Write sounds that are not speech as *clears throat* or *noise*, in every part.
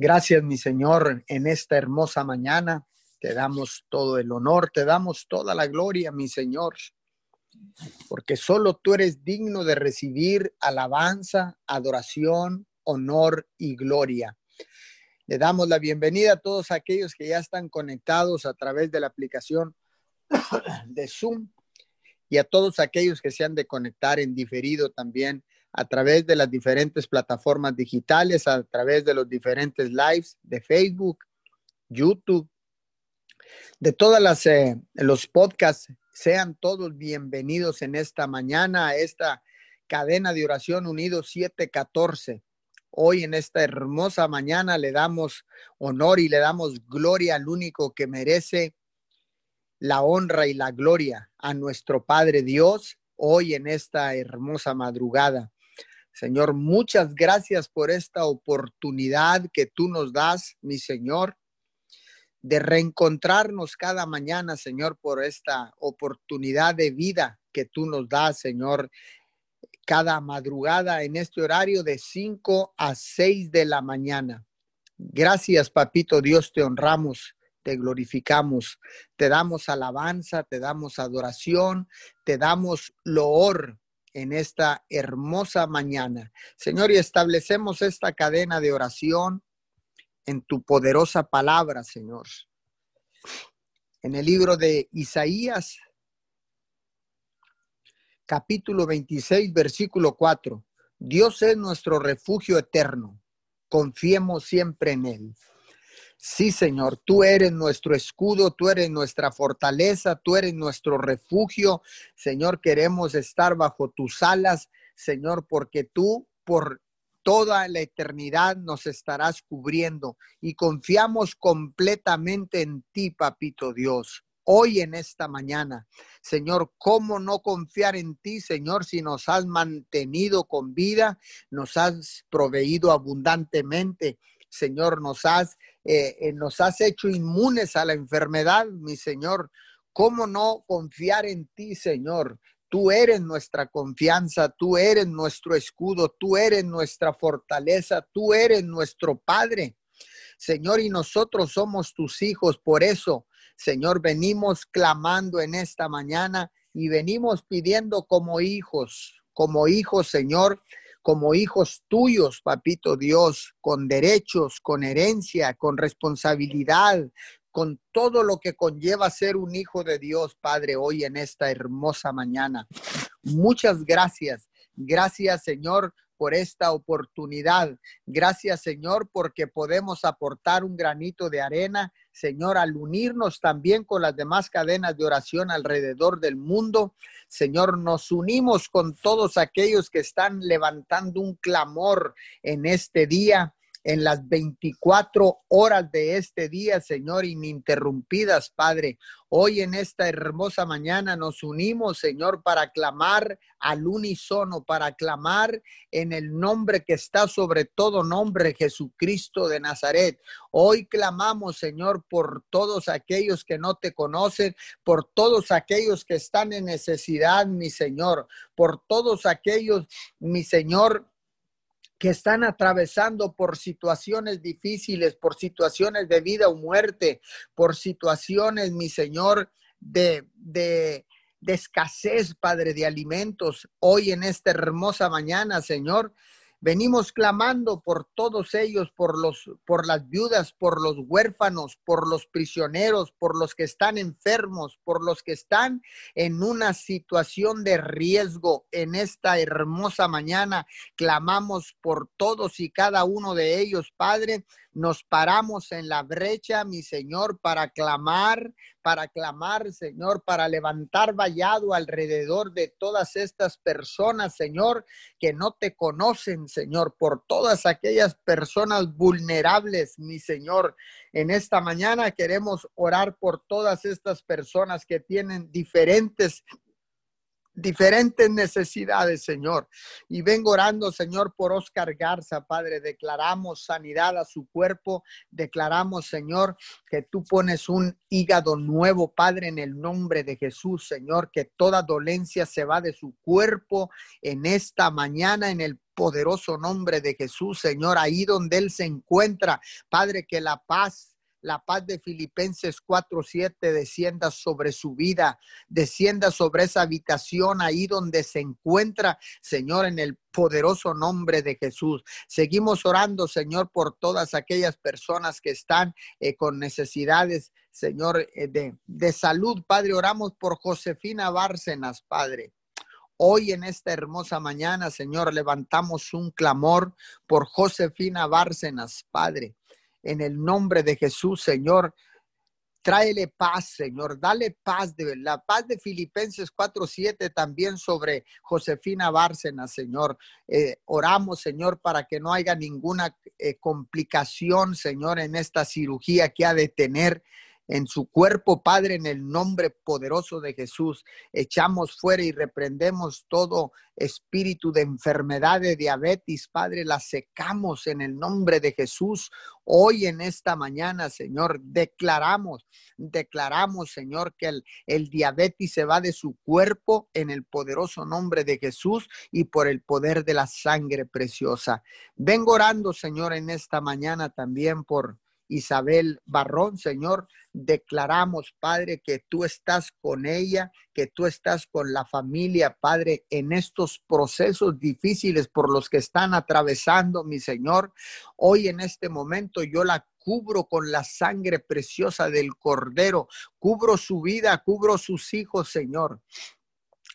Gracias, mi Señor, en esta hermosa mañana. Te damos todo el honor, te damos toda la gloria, mi Señor, porque solo tú eres digno de recibir alabanza, adoración, honor y gloria. Le damos la bienvenida a todos aquellos que ya están conectados a través de la aplicación de Zoom y a todos aquellos que se han de conectar en diferido también a través de las diferentes plataformas digitales, a través de los diferentes lives de Facebook, YouTube, de todas las eh, los podcasts. Sean todos bienvenidos en esta mañana a esta cadena de oración unido 714. Hoy en esta hermosa mañana le damos honor y le damos gloria al único que merece la honra y la gloria a nuestro Padre Dios hoy en esta hermosa madrugada. Señor, muchas gracias por esta oportunidad que tú nos das, mi Señor, de reencontrarnos cada mañana, Señor, por esta oportunidad de vida que tú nos das, Señor, cada madrugada en este horario de 5 a 6 de la mañana. Gracias, papito Dios, te honramos, te glorificamos, te damos alabanza, te damos adoración, te damos loor en esta hermosa mañana. Señor, y establecemos esta cadena de oración en tu poderosa palabra, Señor. En el libro de Isaías, capítulo 26, versículo 4. Dios es nuestro refugio eterno. Confiemos siempre en Él. Sí, Señor, tú eres nuestro escudo, tú eres nuestra fortaleza, tú eres nuestro refugio. Señor, queremos estar bajo tus alas, Señor, porque tú por toda la eternidad nos estarás cubriendo y confiamos completamente en ti, papito Dios. Hoy en esta mañana, Señor, ¿cómo no confiar en ti, Señor, si nos has mantenido con vida, nos has proveído abundantemente? Señor, nos has, eh, eh, nos has hecho inmunes a la enfermedad, mi Señor. ¿Cómo no confiar en ti, Señor? Tú eres nuestra confianza, tú eres nuestro escudo, tú eres nuestra fortaleza, tú eres nuestro Padre. Señor, y nosotros somos tus hijos, por eso, Señor, venimos clamando en esta mañana y venimos pidiendo como hijos, como hijos, Señor, como hijos tuyos, papito Dios, con derechos, con herencia, con responsabilidad, con todo lo que conlleva ser un hijo de Dios, Padre, hoy en esta hermosa mañana. Muchas gracias. Gracias, Señor, por esta oportunidad. Gracias, Señor, porque podemos aportar un granito de arena, Señor, al unirnos también con las demás cadenas de oración alrededor del mundo. Señor, nos unimos con todos aquellos que están levantando un clamor en este día en las 24 horas de este día, Señor, ininterrumpidas, Padre. Hoy en esta hermosa mañana nos unimos, Señor, para clamar al unísono, para clamar en el nombre que está sobre todo nombre, Jesucristo de Nazaret. Hoy clamamos, Señor, por todos aquellos que no te conocen, por todos aquellos que están en necesidad, mi Señor, por todos aquellos, mi Señor, que están atravesando por situaciones difíciles, por situaciones de vida o muerte, por situaciones, mi Señor, de, de, de escasez, Padre, de alimentos. Hoy en esta hermosa mañana, Señor, Venimos clamando por todos ellos, por los por las viudas, por los huérfanos, por los prisioneros, por los que están enfermos, por los que están en una situación de riesgo en esta hermosa mañana. Clamamos por todos y cada uno de ellos, Padre, nos paramos en la brecha, mi Señor, para clamar, para clamar, Señor, para levantar vallado alrededor de todas estas personas, Señor, que no te conocen, Señor, por todas aquellas personas vulnerables, mi Señor. En esta mañana queremos orar por todas estas personas que tienen diferentes diferentes necesidades, Señor. Y vengo orando, Señor, por Oscar Garza, Padre. Declaramos sanidad a su cuerpo. Declaramos, Señor, que tú pones un hígado nuevo, Padre, en el nombre de Jesús, Señor, que toda dolencia se va de su cuerpo en esta mañana, en el poderoso nombre de Jesús, Señor, ahí donde Él se encuentra. Padre, que la paz la paz de Filipenses 4:7 descienda sobre su vida, descienda sobre esa habitación ahí donde se encuentra, Señor, en el poderoso nombre de Jesús. Seguimos orando, Señor, por todas aquellas personas que están eh, con necesidades, Señor, eh, de, de salud. Padre, oramos por Josefina Bárcenas, Padre. Hoy en esta hermosa mañana, Señor, levantamos un clamor por Josefina Bárcenas, Padre en el nombre de Jesús, Señor. Tráele paz, Señor. Dale paz de la paz de Filipenses 4:7 también sobre Josefina Bárcena, Señor. Eh, oramos, Señor, para que no haya ninguna eh, complicación, Señor, en esta cirugía que ha de tener en su cuerpo, Padre, en el nombre poderoso de Jesús. Echamos fuera y reprendemos todo espíritu de enfermedad de diabetes, Padre, la secamos en el nombre de Jesús. Hoy en esta mañana, Señor, declaramos, declaramos, Señor, que el, el diabetes se va de su cuerpo en el poderoso nombre de Jesús y por el poder de la sangre preciosa. Vengo orando, Señor, en esta mañana también por Isabel Barrón, Señor, declaramos, Padre, que tú estás con ella, que tú estás con la familia, Padre, en estos procesos difíciles por los que están atravesando, mi Señor. Hoy en este momento yo la cubro con la sangre preciosa del Cordero, cubro su vida, cubro sus hijos, Señor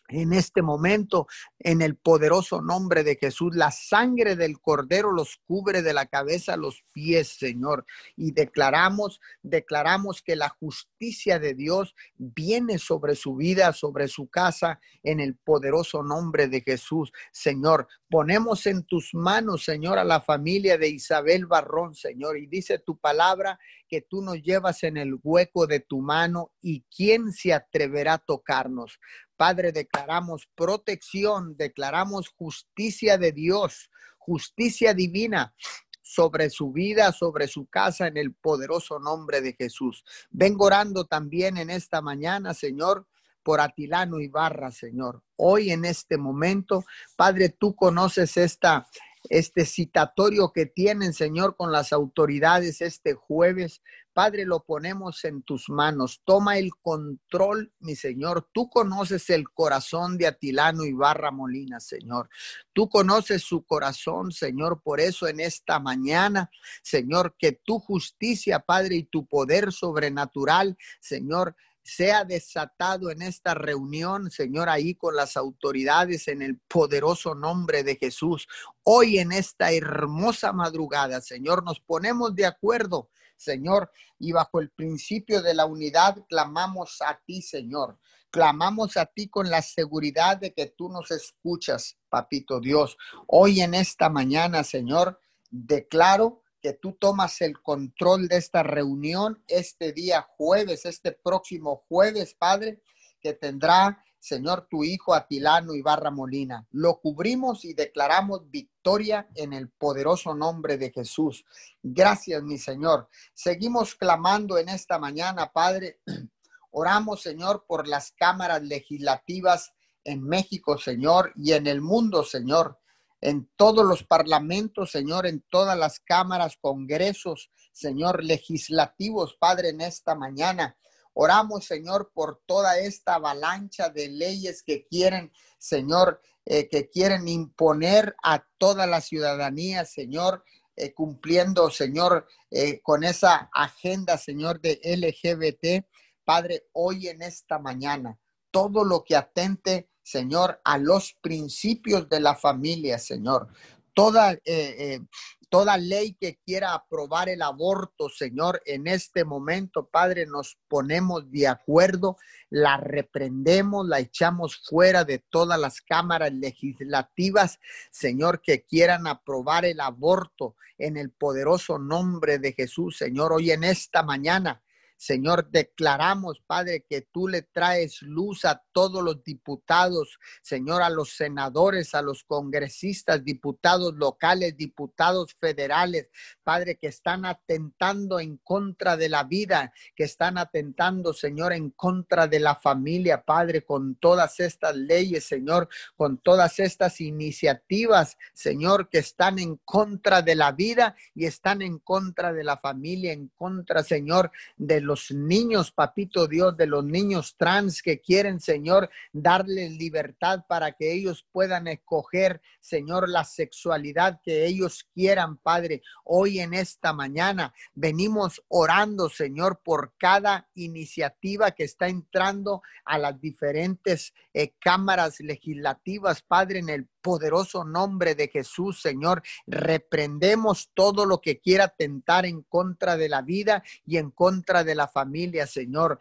en este momento, en el poderoso nombre de Jesús. La sangre del cordero los cubre de la cabeza a los pies, Señor. Y declaramos, declaramos que la justicia de Dios viene sobre su vida, sobre su casa, en el poderoso nombre de Jesús, Señor. Ponemos en tus manos, Señor, a la familia de Isabel Barrón, Señor. Y dice tu palabra que tú nos llevas en el hueco de tu mano y quién se atreverá a tocarnos. Padre, declaramos protección, declaramos justicia de Dios, justicia divina sobre su vida, sobre su casa, en el poderoso nombre de Jesús. Vengo orando también en esta mañana, Señor, por Atilano Ibarra, Señor. Hoy en este momento, Padre, tú conoces esta, este citatorio que tienen, Señor, con las autoridades este jueves. Padre, lo ponemos en tus manos. Toma el control, mi Señor. Tú conoces el corazón de Atilano Ibarra Molina, Señor. Tú conoces su corazón, Señor. Por eso en esta mañana, Señor, que tu justicia, Padre, y tu poder sobrenatural, Señor, sea desatado en esta reunión, Señor, ahí con las autoridades en el poderoso nombre de Jesús. Hoy en esta hermosa madrugada, Señor, nos ponemos de acuerdo, Señor, y bajo el principio de la unidad clamamos a ti, Señor. Clamamos a ti con la seguridad de que tú nos escuchas, Papito Dios. Hoy en esta mañana, Señor, declaro que tú tomas el control de esta reunión este día jueves, este próximo jueves, Padre, que tendrá, Señor, tu Hijo Atilano Ibarra Molina. Lo cubrimos y declaramos victoria en el poderoso nombre de Jesús. Gracias, mi Señor. Seguimos clamando en esta mañana, Padre. *clears throat* Oramos, Señor, por las cámaras legislativas en México, Señor, y en el mundo, Señor en todos los parlamentos, Señor, en todas las cámaras, congresos, Señor, legislativos, Padre, en esta mañana. Oramos, Señor, por toda esta avalancha de leyes que quieren, Señor, eh, que quieren imponer a toda la ciudadanía, Señor, eh, cumpliendo, Señor, eh, con esa agenda, Señor, de LGBT. Padre, hoy en esta mañana, todo lo que atente Señor, a los principios de la familia, Señor. Toda, eh, eh, toda ley que quiera aprobar el aborto, Señor, en este momento, Padre, nos ponemos de acuerdo, la reprendemos, la echamos fuera de todas las cámaras legislativas, Señor, que quieran aprobar el aborto en el poderoso nombre de Jesús, Señor, hoy en esta mañana. Señor, declaramos, Padre, que tú le traes luz a todos los diputados, Señor, a los senadores, a los congresistas, diputados locales, diputados federales, Padre, que están atentando en contra de la vida, que están atentando, Señor, en contra de la familia, Padre, con todas estas leyes, Señor, con todas estas iniciativas, Señor, que están en contra de la vida y están en contra de la familia, en contra, Señor, de los niños, papito Dios, de los niños trans que quieren, Señor, darles libertad para que ellos puedan escoger, Señor, la sexualidad que ellos quieran, Padre. Hoy en esta mañana venimos orando, Señor, por cada iniciativa que está entrando a las diferentes eh, cámaras legislativas, Padre, en el poderoso nombre de Jesús, Señor. Reprendemos todo lo que quiera tentar en contra de la vida y en contra de la familia, Señor.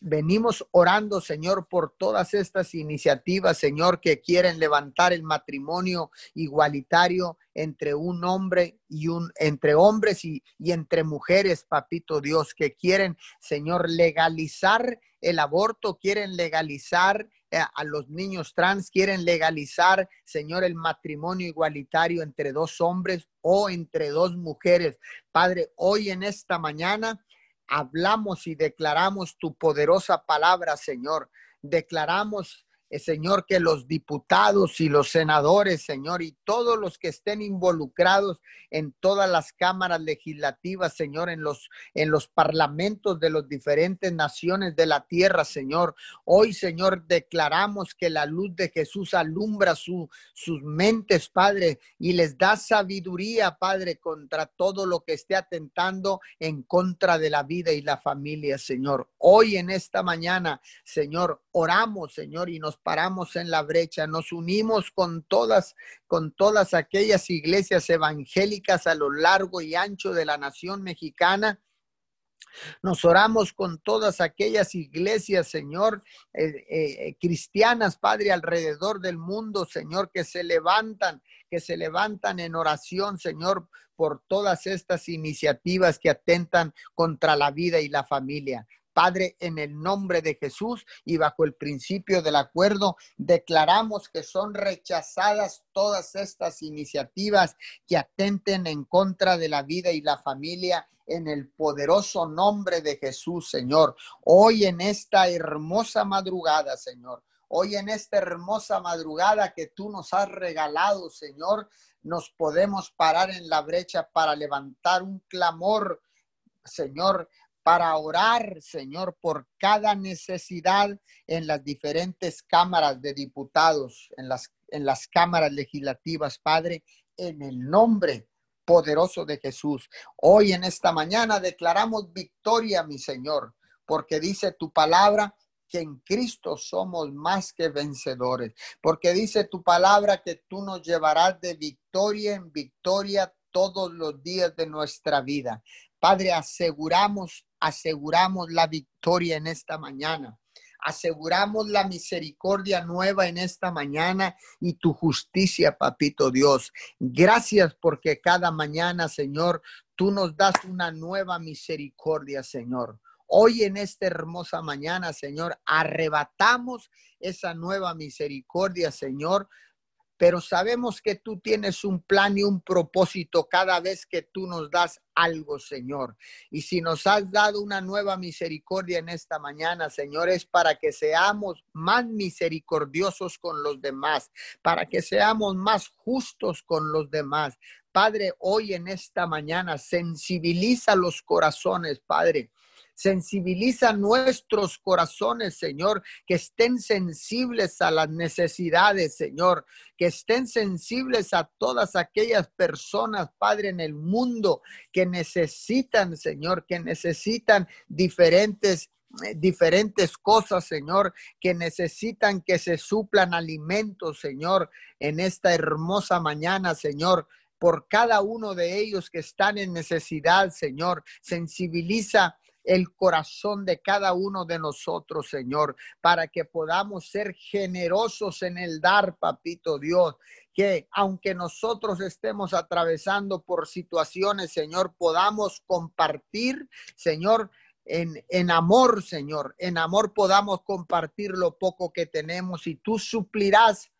Venimos orando, Señor, por todas estas iniciativas, Señor, que quieren levantar el matrimonio igualitario entre un hombre y un entre hombres y, y entre mujeres, papito Dios, que quieren, Señor, legalizar el aborto, quieren legalizar a los niños trans, quieren legalizar, Señor, el matrimonio igualitario entre dos hombres o entre dos mujeres. Padre, hoy en esta mañana hablamos y declaramos tu poderosa palabra, Señor. Declaramos eh, Señor, que los diputados y los senadores, Señor, y todos los que estén involucrados en todas las cámaras legislativas, Señor, en los, en los parlamentos de las diferentes naciones de la tierra, Señor. Hoy, Señor, declaramos que la luz de Jesús alumbra sus mentes, Padre, y les da sabiduría, Padre, contra todo lo que esté atentando en contra de la vida y la familia, Señor. Hoy en esta mañana, Señor, oramos, Señor, y nos paramos en la brecha, nos unimos con todas, con todas aquellas iglesias evangélicas a lo largo y ancho de la nación mexicana. Nos oramos con todas aquellas iglesias, Señor, eh, eh, cristianas, Padre, alrededor del mundo, Señor, que se levantan, que se levantan en oración, Señor, por todas estas iniciativas que atentan contra la vida y la familia. Padre, en el nombre de Jesús y bajo el principio del acuerdo, declaramos que son rechazadas todas estas iniciativas que atenten en contra de la vida y la familia en el poderoso nombre de Jesús, Señor. Hoy en esta hermosa madrugada, Señor. Hoy en esta hermosa madrugada que tú nos has regalado, Señor, nos podemos parar en la brecha para levantar un clamor, Señor, para orar, Señor, por cada necesidad en las diferentes cámaras de diputados, en las, en las cámaras legislativas, Padre, en el nombre poderoso de Jesús. Hoy en esta mañana declaramos victoria, mi Señor, porque dice tu palabra que en Cristo somos más que vencedores, porque dice tu palabra que tú nos llevarás de victoria en victoria todos los días de nuestra vida. Padre, aseguramos aseguramos la victoria en esta mañana. Aseguramos la misericordia nueva en esta mañana y tu justicia, papito Dios. Gracias porque cada mañana, Señor, tú nos das una nueva misericordia, Señor. Hoy en esta hermosa mañana, Señor, arrebatamos esa nueva misericordia, Señor, pero sabemos que tú tienes un plan y un propósito cada vez que tú nos das algo, Señor. Y si nos has dado una nueva misericordia en esta mañana, Señor, es para que seamos más misericordiosos con los demás, para que seamos más justos con los demás. Padre, hoy en esta mañana sensibiliza los corazones, Padre Sensibiliza nuestros corazones, Señor, que estén sensibles a las necesidades, Señor, que estén sensibles a todas aquellas personas, Padre, en el mundo que necesitan, Señor, que necesitan diferentes eh, diferentes cosas, Señor, que necesitan que se suplan alimentos, Señor, en esta hermosa mañana, Señor por cada uno de ellos que están en necesidad, Señor. Sensibiliza el corazón de cada uno de nosotros, Señor, para que podamos ser generosos en el dar, papito Dios, que aunque nosotros estemos atravesando por situaciones, Señor, podamos compartir, Señor, en, en amor, Señor. En amor podamos compartir lo poco que tenemos y tú suplirás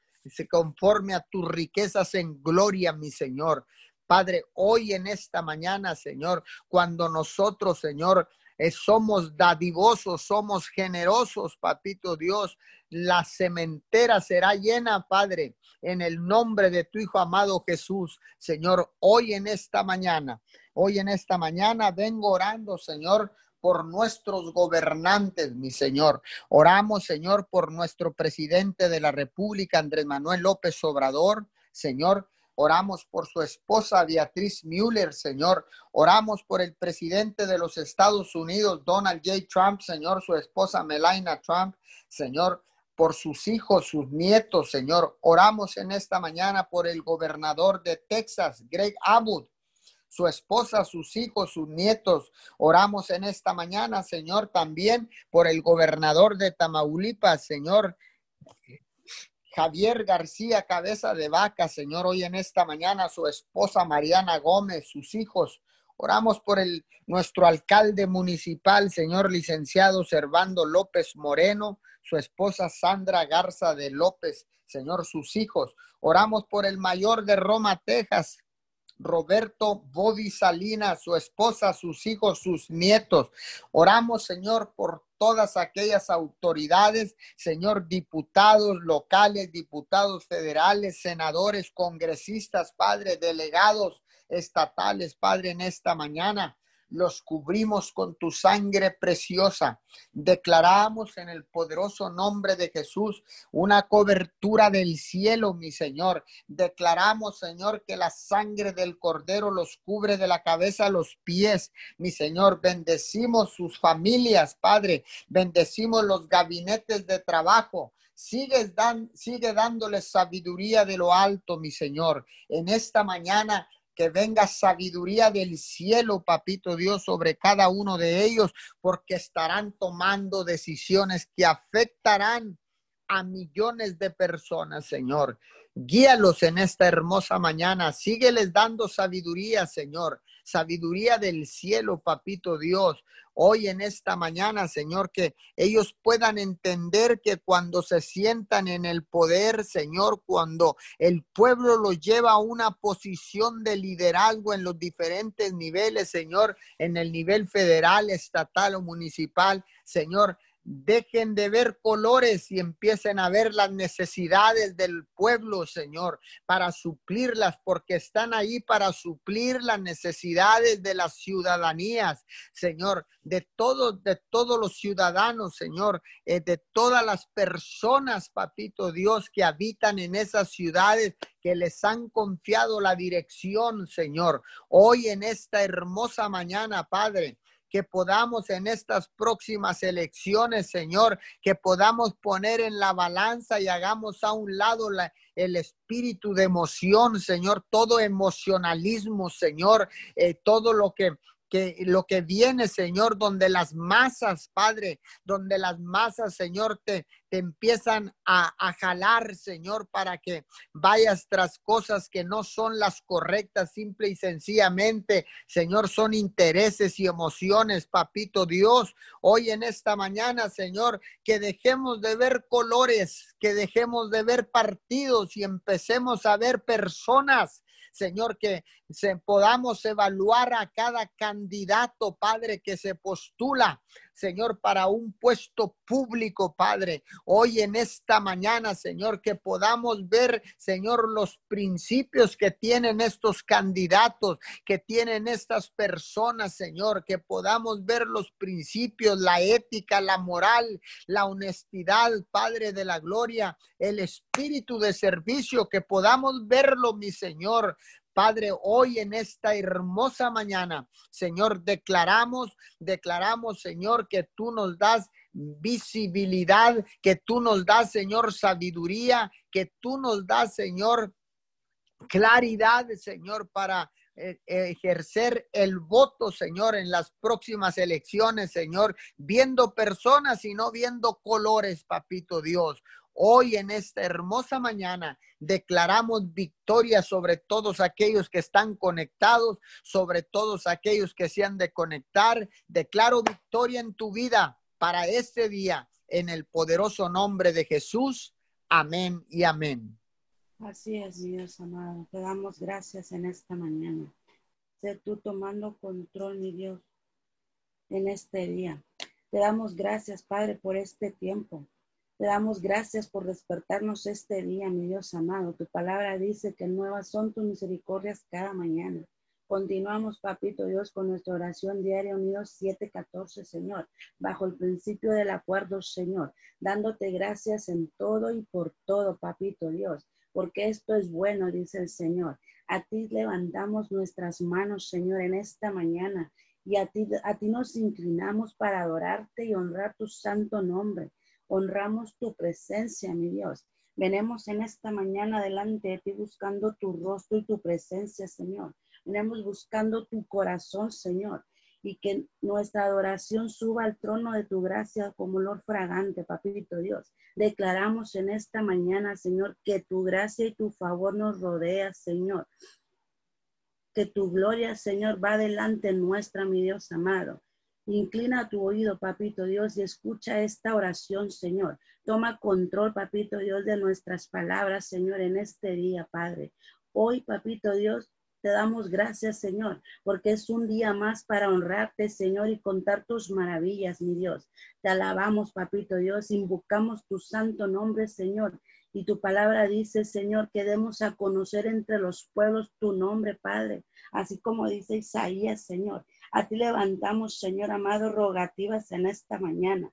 conforme a tus riquezas en gloria, mi Señor. Padre, hoy en esta mañana, Señor, cuando nosotros, Señor, somos dadivosos, somos generosos, papito Dios, la cementera será llena, Padre, en el nombre de tu Hijo amado Jesús. Señor, hoy en esta mañana, hoy en esta mañana vengo orando, Señor, por nuestros gobernantes, mi Señor. Oramos, Señor, por nuestro presidente de la República, Andrés Manuel López Obrador, Señor. Oramos por su esposa Beatriz Müller, Señor. Oramos por el presidente de los Estados Unidos, Donald J. Trump, Señor, su esposa Melania Trump, Señor por sus hijos, sus nietos, Señor. Oramos en esta mañana por el gobernador de Texas, Greg Abbott, su esposa, sus hijos, sus nietos. Oramos en esta mañana, Señor, también por el gobernador de Tamaulipas, Señor. Javier García, cabeza de vaca, Señor, hoy en esta mañana, su esposa Mariana Gómez, sus hijos. Oramos por el, nuestro alcalde municipal, señor licenciado Servando López Moreno, su esposa Sandra Garza de López, Señor, sus hijos. Oramos por el mayor de Roma, Texas, Roberto Bodi Salinas, su esposa, sus hijos, sus nietos. Oramos, Señor, por todas aquellas autoridades, Señor, diputados locales, diputados federales, senadores, congresistas, Padre, delegados estatales, Padre, en esta mañana los cubrimos con tu sangre preciosa. Declaramos en el poderoso nombre de Jesús una cobertura del cielo, mi Señor. Declaramos, Señor, que la sangre del Cordero los cubre de la cabeza a los pies, mi Señor. Bendecimos sus familias, Padre. Bendecimos los gabinetes de trabajo. Sigue, dan, sigue dándoles sabiduría de lo alto, mi Señor. En esta mañana que venga sabiduría del cielo, papito Dios, sobre cada uno de ellos, porque estarán tomando decisiones que afectarán a millones de personas, Señor. Guíalos en esta hermosa mañana. Sígueles dando sabiduría, Señor. Sabiduría del cielo, papito Dios hoy en esta mañana, Señor, que ellos puedan entender que cuando se sientan en el poder, Señor, cuando el pueblo los lleva a una posición de liderazgo en los diferentes niveles, Señor, en el nivel federal, estatal o municipal, Señor, dejen de ver colores y empiecen a ver las necesidades del pueblo, Señor, para suplirlas, porque están ahí para suplir las necesidades de las ciudadanías, Señor, de todos, de todos los ciudadanos, Señor, eh, de todas las personas, papito Dios, que habitan en esas ciudades que les han confiado la dirección, Señor. Hoy en esta hermosa mañana, Padre, que podamos en estas próximas elecciones, Señor, que podamos poner en la balanza y hagamos a un lado el espíritu de emoción, Señor, todo emocionalismo, Señor, eh, todo lo que que lo que viene, Señor, donde las masas, Padre, donde las masas, Señor, te, te empiezan a, a, jalar, Señor, para que vayas tras cosas que no son las correctas, simple y sencillamente, Señor, son intereses y emociones, papito Dios. Hoy en esta mañana, Señor, que dejemos de ver colores, que dejemos de ver partidos y empecemos a ver personas Señor, que podamos evaluar a cada candidato, Padre, que se postula, Señor, para un puesto público, Padre. Hoy en esta mañana, Señor, que podamos ver, Señor, los principios que tienen estos candidatos, que tienen estas personas, Señor, que podamos ver los principios, la ética, la moral, la honestidad, Padre de la gloria, el espíritu de servicio, que podamos verlo, mi Señor, Padre, hoy en esta hermosa mañana, Señor, declaramos, declaramos, Señor, que tú nos das visibilidad, que tú nos das, Señor, sabiduría, que tú nos das, Señor, claridad, Señor, para eh, ejercer el voto, Señor, en las próximas elecciones, Señor, viendo personas y no viendo colores, papito Dios. Hoy en esta hermosa mañana declaramos victoria sobre todos aquellos que están conectados, sobre todos aquellos que se han de conectar. Declaro victoria en tu vida para este día en el poderoso nombre de Jesús. Amén y amén. Así es, Dios amado. Te damos gracias en esta mañana. Sé tú tomando control, mi Dios, en este día. Te damos gracias, Padre, por este tiempo. Te damos gracias por despertarnos este día, mi Dios amado. Tu palabra dice que nuevas son tus misericordias cada mañana. Continuamos, papito Dios, con nuestra oración diaria unidos 714, Señor, bajo el principio del acuerdo, Señor, dándote gracias en todo y por todo, papito Dios, porque esto es bueno, dice el Señor. A ti levantamos nuestras manos, Señor, en esta mañana y a ti, a ti nos inclinamos para adorarte y honrar tu santo nombre. Honramos tu presencia, mi Dios. Venemos en esta mañana delante de ti buscando tu rostro y tu presencia, Señor. Venimos buscando tu corazón, Señor, y que nuestra adoración suba al trono de tu gracia como olor fragante, papito Dios. Declaramos en esta mañana, Señor, que tu gracia y tu favor nos rodea, Señor. Que tu gloria, Señor, va delante nuestra, mi Dios amado. Inclina tu oído, papito Dios, y escucha esta oración, Señor. Toma control, papito Dios, de nuestras palabras, Señor, en este día, Padre. Hoy, papito Dios, te damos gracias, Señor, porque es un día más para honrarte, Señor, y contar tus maravillas, mi Dios. Te alabamos, papito Dios, invocamos tu santo nombre, Señor. Y tu palabra dice, Señor, que demos a conocer entre los pueblos tu nombre, Padre, así como dice Isaías, Señor. A ti levantamos, Señor amado, rogativas en esta mañana.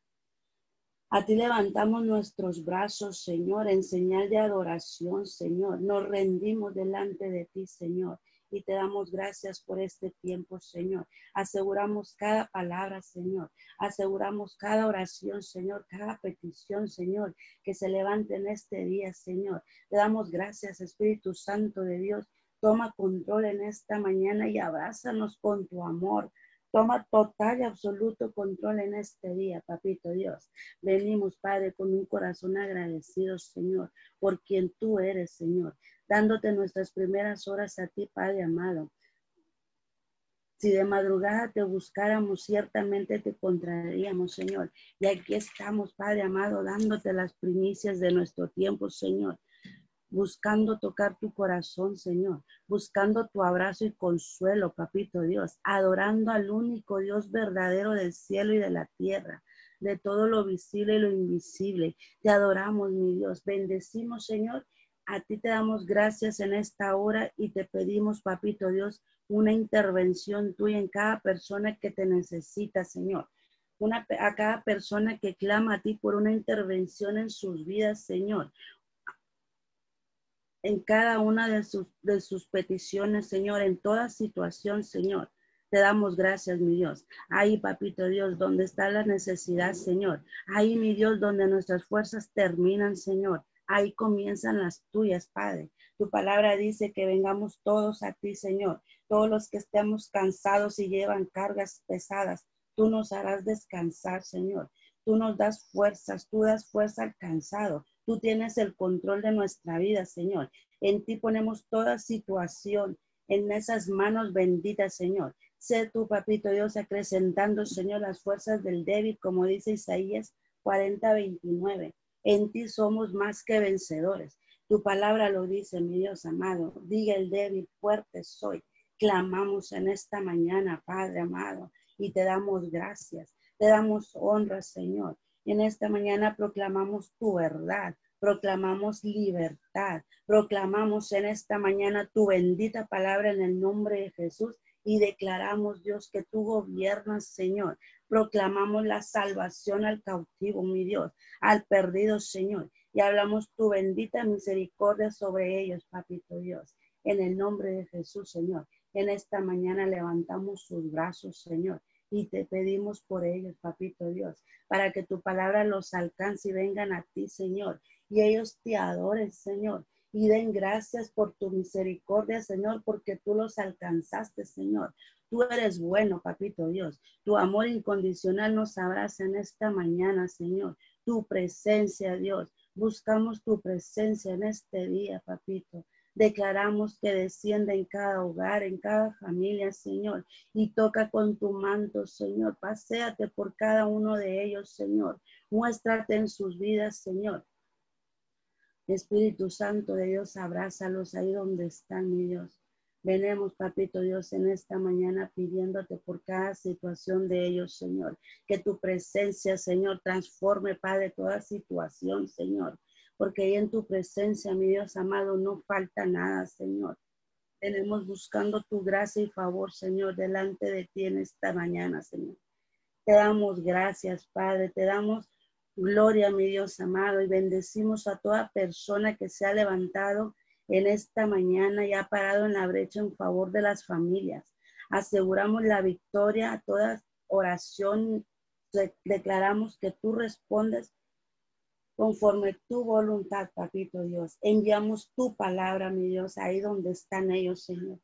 A ti levantamos nuestros brazos, Señor, en señal de adoración, Señor. Nos rendimos delante de ti, Señor. Y te damos gracias por este tiempo, Señor. Aseguramos cada palabra, Señor. Aseguramos cada oración, Señor. Cada petición, Señor, que se levante en este día, Señor. Te damos gracias, Espíritu Santo de Dios. Toma control en esta mañana y abrázanos con tu amor. Toma total y absoluto control en este día, papito Dios. Venimos, Padre, con un corazón agradecido, Señor, por quien tú eres, Señor, dándote nuestras primeras horas a ti, Padre amado. Si de madrugada te buscáramos, ciertamente te encontraríamos, Señor. Y aquí estamos, Padre amado, dándote las primicias de nuestro tiempo, Señor buscando tocar tu corazón, Señor, buscando tu abrazo y consuelo, papito Dios, adorando al único Dios verdadero del cielo y de la tierra, de todo lo visible y lo invisible. Te adoramos, mi Dios, bendecimos, Señor. A ti te damos gracias en esta hora y te pedimos, papito Dios, una intervención tuya en cada persona que te necesita, Señor. A cada persona que clama a ti por una intervención en sus vidas, Señor en cada una de sus, de sus peticiones, Señor, en toda situación, Señor. Te damos gracias, mi Dios. Ahí, papito Dios, donde está la necesidad, Señor. Ahí, mi Dios, donde nuestras fuerzas terminan, Señor. Ahí comienzan las tuyas, Padre. Tu palabra dice que vengamos todos a ti, Señor. Todos los que estemos cansados y llevan cargas pesadas, tú nos harás descansar, Señor. Tú nos das fuerzas, tú das fuerza al cansado. Tú tienes el control de nuestra vida, Señor. En ti ponemos toda situación en esas manos benditas, Señor. Sé tu papito Dios, acrecentando, Señor, las fuerzas del débil, como dice Isaías 40, 29. En ti somos más que vencedores. Tu palabra lo dice, mi Dios amado. Diga el débil, fuerte soy. Clamamos en esta mañana, Padre amado, y te damos gracias. Te damos honra, Señor. En esta mañana proclamamos tu verdad, proclamamos libertad, proclamamos en esta mañana tu bendita palabra en el nombre de Jesús y declaramos, Dios, que tú gobiernas, Señor. Proclamamos la salvación al cautivo, mi Dios, al perdido, Señor. Y hablamos tu bendita misericordia sobre ellos, papito Dios. En el nombre de Jesús, Señor. En esta mañana levantamos sus brazos, Señor y te pedimos por ellos, papito Dios, para que tu palabra los alcance y vengan a ti, Señor, y ellos te adoren, Señor, y den gracias por tu misericordia, Señor, porque tú los alcanzaste, Señor. Tú eres bueno, papito Dios. Tu amor incondicional nos abraza en esta mañana, Señor. Tu presencia, Dios. Buscamos tu presencia en este día, papito. Declaramos que desciende en cada hogar, en cada familia, Señor, y toca con tu manto, Señor. Paseate por cada uno de ellos, Señor. Muéstrate en sus vidas, Señor. Espíritu Santo de Dios, abrázalos ahí donde están, mi Dios. Venemos, papito Dios, en esta mañana pidiéndote por cada situación de ellos, Señor. Que tu presencia, Señor, transforme, Padre, toda situación, Señor porque ahí en tu presencia, mi Dios amado, no falta nada, Señor. Tenemos buscando tu gracia y favor, Señor, delante de ti en esta mañana, Señor. Te damos gracias, Padre, te damos gloria, mi Dios amado, y bendecimos a toda persona que se ha levantado en esta mañana y ha parado en la brecha en favor de las familias. Aseguramos la victoria a toda oración. Declaramos que tú respondes conforme tu voluntad, papito Dios. Enviamos tu palabra, mi Dios, ahí donde están ellos, Señor.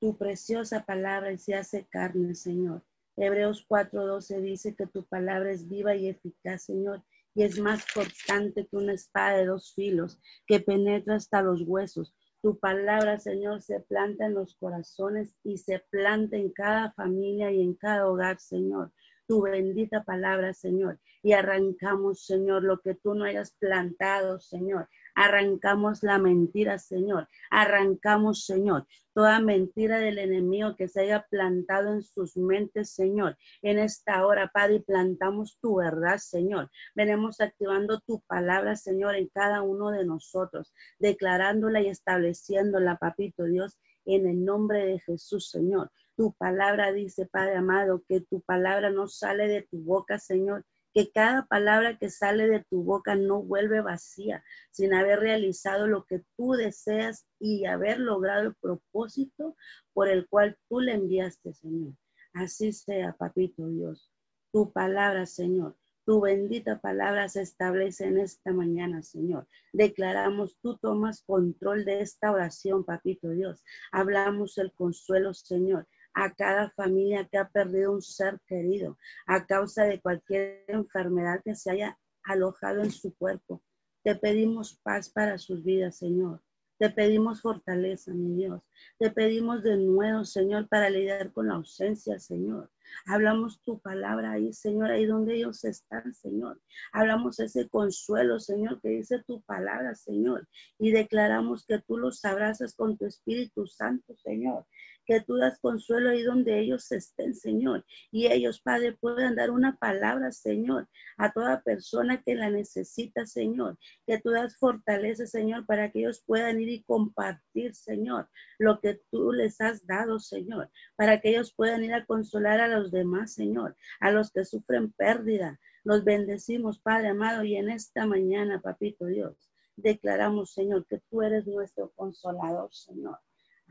Tu preciosa palabra se hace carne, Señor. Hebreos 4:12 dice que tu palabra es viva y eficaz, Señor, y es más cortante que una espada de dos filos que penetra hasta los huesos. Tu palabra, Señor, se planta en los corazones y se planta en cada familia y en cada hogar, Señor tu bendita palabra, Señor. Y arrancamos, Señor, lo que tú no hayas plantado, Señor. Arrancamos la mentira, Señor. Arrancamos, Señor, toda mentira del enemigo que se haya plantado en sus mentes, Señor. En esta hora, Padre, plantamos tu verdad, Señor. Venimos activando tu palabra, Señor, en cada uno de nosotros, declarándola y estableciéndola, Papito Dios, en el nombre de Jesús, Señor. Tu palabra dice, Padre amado, que tu palabra no sale de tu boca, Señor, que cada palabra que sale de tu boca no vuelve vacía, sin haber realizado lo que tú deseas y haber logrado el propósito por el cual tú le enviaste, Señor. Así sea, papito Dios. Tu palabra, Señor, tu bendita palabra se establece en esta mañana, Señor. Declaramos, tú tomas control de esta oración, papito Dios. Hablamos el consuelo, Señor a cada familia que ha perdido un ser querido a causa de cualquier enfermedad que se haya alojado en su cuerpo. Te pedimos paz para sus vidas, Señor. Te pedimos fortaleza, mi Dios. Te pedimos de nuevo, Señor, para lidiar con la ausencia, Señor. Hablamos tu palabra ahí, Señor, ahí donde ellos están, Señor. Hablamos ese consuelo, Señor, que dice tu palabra, Señor. Y declaramos que tú los abrazas con tu Espíritu Santo, Señor que tú das consuelo ahí donde ellos estén, Señor. Y ellos, Padre, puedan dar una palabra, Señor, a toda persona que la necesita, Señor. Que tú das fortaleza, Señor, para que ellos puedan ir y compartir, Señor, lo que tú les has dado, Señor. Para que ellos puedan ir a consolar a los demás, Señor, a los que sufren pérdida. Los bendecimos, Padre amado, y en esta mañana, Papito Dios, declaramos, Señor, que tú eres nuestro consolador, Señor.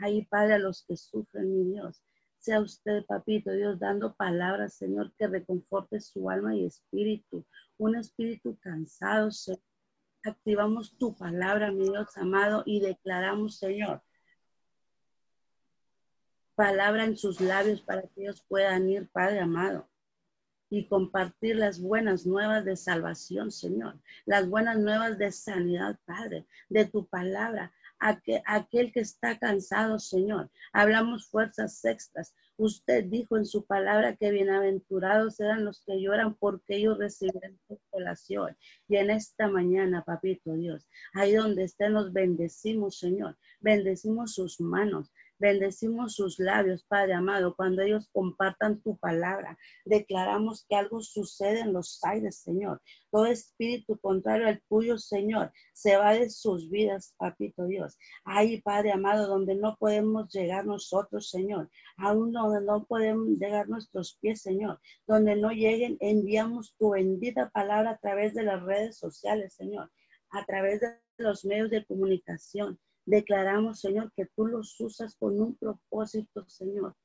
Ahí, Padre, a los que sufren, mi Dios. Sea usted, papito Dios, dando palabras, Señor, que reconforte su alma y espíritu. Un espíritu cansado, Señor. Activamos tu palabra, mi Dios amado, y declaramos, Señor, palabra en sus labios para que ellos puedan ir, Padre amado, y compartir las buenas nuevas de salvación, Señor, las buenas nuevas de sanidad, Padre, de tu palabra, aquel que está cansado, Señor. Hablamos fuerzas extras. Usted dijo en su palabra que bienaventurados eran los que lloran porque ellos reciben consolación. Y en esta mañana, papito Dios, ahí donde estén, los bendecimos, Señor. Bendecimos sus manos, Bendecimos sus labios, Padre amado, cuando ellos compartan tu palabra. Declaramos que algo sucede en los aires, Señor. Todo espíritu contrario al tuyo, Señor, se va de sus vidas, papito Dios. Ahí, Padre amado, donde no podemos llegar nosotros, Señor. Aún donde no podemos llegar nuestros pies, Señor. Donde no lleguen, enviamos tu bendita palabra a través de las redes sociales, Señor. A través de los medios de comunicación. Declaramos, Señor, que tú los usas con un propósito, Señor,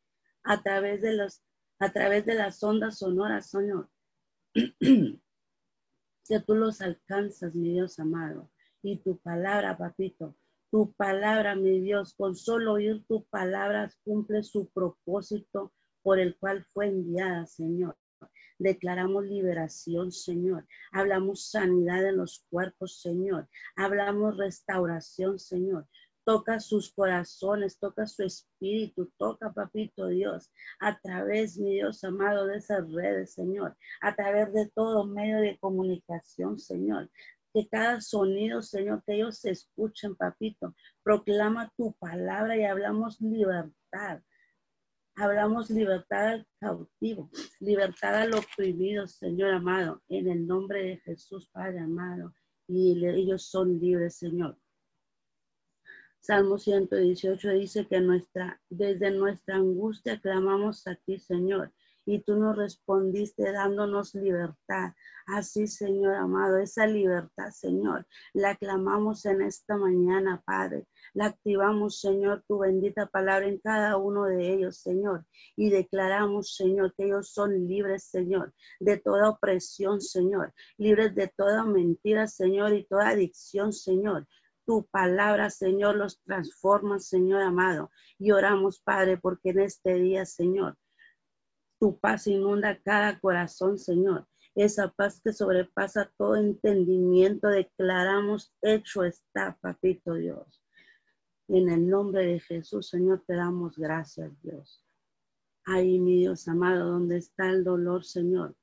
a través de los, a través de las ondas sonoras, Señor. *clears throat* que tú los alcanzas, mi Dios amado. Y tu palabra, papito, tu palabra, mi Dios, con solo oír tu palabra cumple su propósito por el cual fue enviada, Señor. Declaramos liberación, Señor. Hablamos sanidad en los cuerpos, Señor. Hablamos restauración, Señor toca sus corazones, toca su espíritu, toca, papito Dios, a través, mi Dios amado, de esas redes, Señor, a través de todo medio de comunicación, Señor. Que cada sonido, Señor, que ellos se escuchen, papito, proclama tu palabra y hablamos libertad. Hablamos libertad al cautivo, libertad al oprimido, Señor amado, en el nombre de Jesús, Padre amado. Y ellos son libres, Señor. Salmo 118 dice que nuestra, desde nuestra angustia clamamos a ti, Señor, y tú nos respondiste dándonos libertad. Así, Señor amado, esa libertad, Señor, la clamamos en esta mañana, Padre. La activamos, Señor, tu bendita palabra en cada uno de ellos, Señor. Y declaramos, Señor, que ellos son libres, Señor, de toda opresión, Señor. Libres de toda mentira, Señor, y toda adicción, Señor tu palabra, Señor, los transforma, Señor amado. Y oramos, Padre, porque en este día, Señor, tu paz inunda cada corazón, Señor. Esa paz que sobrepasa todo entendimiento, declaramos, hecho está, papito Dios. En el nombre de Jesús, Señor, te damos gracias, Dios. Ahí, mi Dios amado, donde está el dolor, Señor.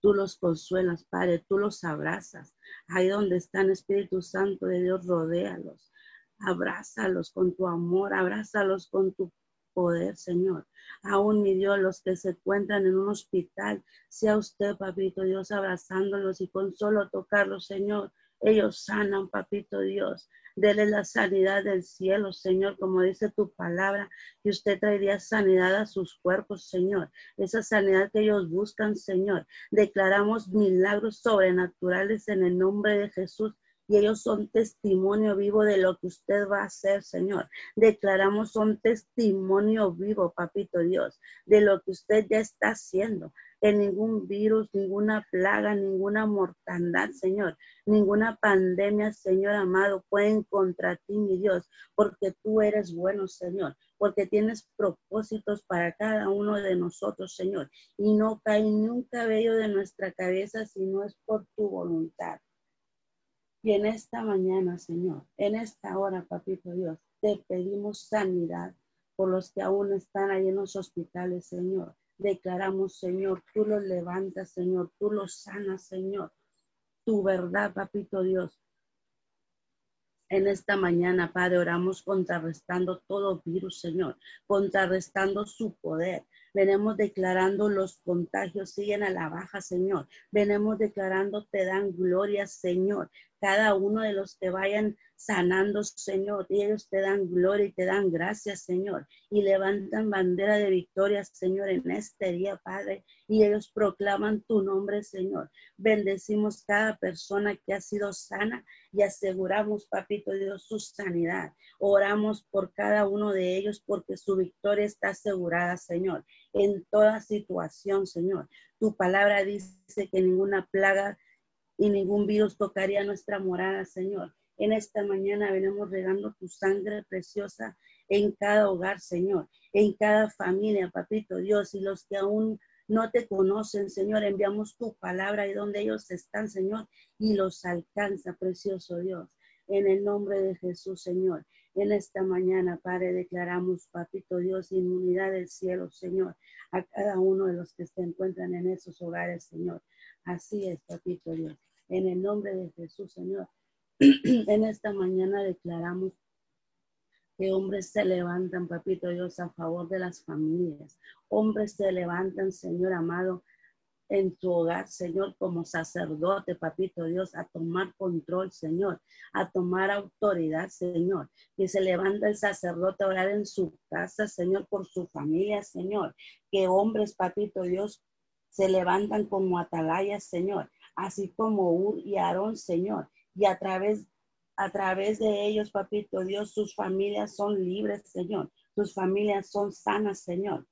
Tú los consuelas, Padre, tú los abrazas. Ahí donde están, Espíritu Santo de Dios, rodéalos. Abrázalos con tu amor, abrázalos con tu poder, Señor. Aún, mi Dios, los que se encuentran en un hospital, sea usted, papito Dios, abrazándolos y con solo tocarlos, Señor, ellos sanan, papito Dios. Dele la sanidad del cielo, Señor, como dice tu palabra, que usted traería sanidad a sus cuerpos, Señor. Esa sanidad que ellos buscan, Señor. Declaramos milagros sobrenaturales en el nombre de Jesús y ellos son testimonio vivo de lo que usted va a hacer, Señor. Declaramos un testimonio vivo, papito Dios, de lo que usted ya está haciendo que ningún virus, ninguna plaga, ninguna mortandad, Señor, ninguna pandemia, Señor amado, pueden contra ti, mi Dios, porque tú eres bueno, Señor, porque tienes propósitos para cada uno de nosotros, Señor, y no cae ni un cabello de nuestra cabeza si no es por tu voluntad. Y en esta mañana, Señor, en esta hora, Papito Dios, te pedimos sanidad por los que aún están ahí en los hospitales, Señor declaramos, Señor, tú los levantas, Señor, tú los sanas, Señor. Tu verdad, papito Dios. En esta mañana, Padre, oramos contrarrestando todo virus, Señor, contrarrestando su poder. Venemos declarando los contagios siguen a la baja, Señor. Venemos declarando te dan gloria, Señor. Cada uno de los que vayan sanando, Señor. Y ellos te dan gloria y te dan gracias, Señor. Y levantan bandera de victoria, Señor, en este día, Padre. Y ellos proclaman tu nombre, Señor. Bendecimos cada persona que ha sido sana y aseguramos, Papito Dios, su sanidad. Oramos por cada uno de ellos porque su victoria está asegurada, Señor, en toda situación, Señor. Tu palabra dice que ninguna plaga y ningún virus tocaría nuestra morada, Señor. En esta mañana venimos regando tu sangre preciosa en cada hogar, Señor, en cada familia, papito Dios, y los que aún no te conocen, Señor, enviamos tu palabra y donde ellos están, Señor, y los alcanza, precioso Dios. En el nombre de Jesús, Señor. En esta mañana, Padre, declaramos, Papito Dios, inmunidad del cielo, Señor, a cada uno de los que se encuentran en esos hogares, Señor. Así es, Papito Dios. En el nombre de Jesús, Señor. *clears throat* en esta mañana declaramos que hombres se levantan, papito Dios, a favor de las familias. Hombres se levantan, Señor amado, en tu hogar, Señor, como sacerdote, papito Dios, a tomar control, Señor, a tomar autoridad, Señor. Que se levanta el sacerdote a orar en su casa, Señor, por su familia, Señor. Que hombres, papito Dios, se levantan como atalayas, Señor, así como Ur y Aarón, Señor y a través, a través de ellos, papito Dios, sus familias son libres, Señor. Sus familias son sanas, Señor.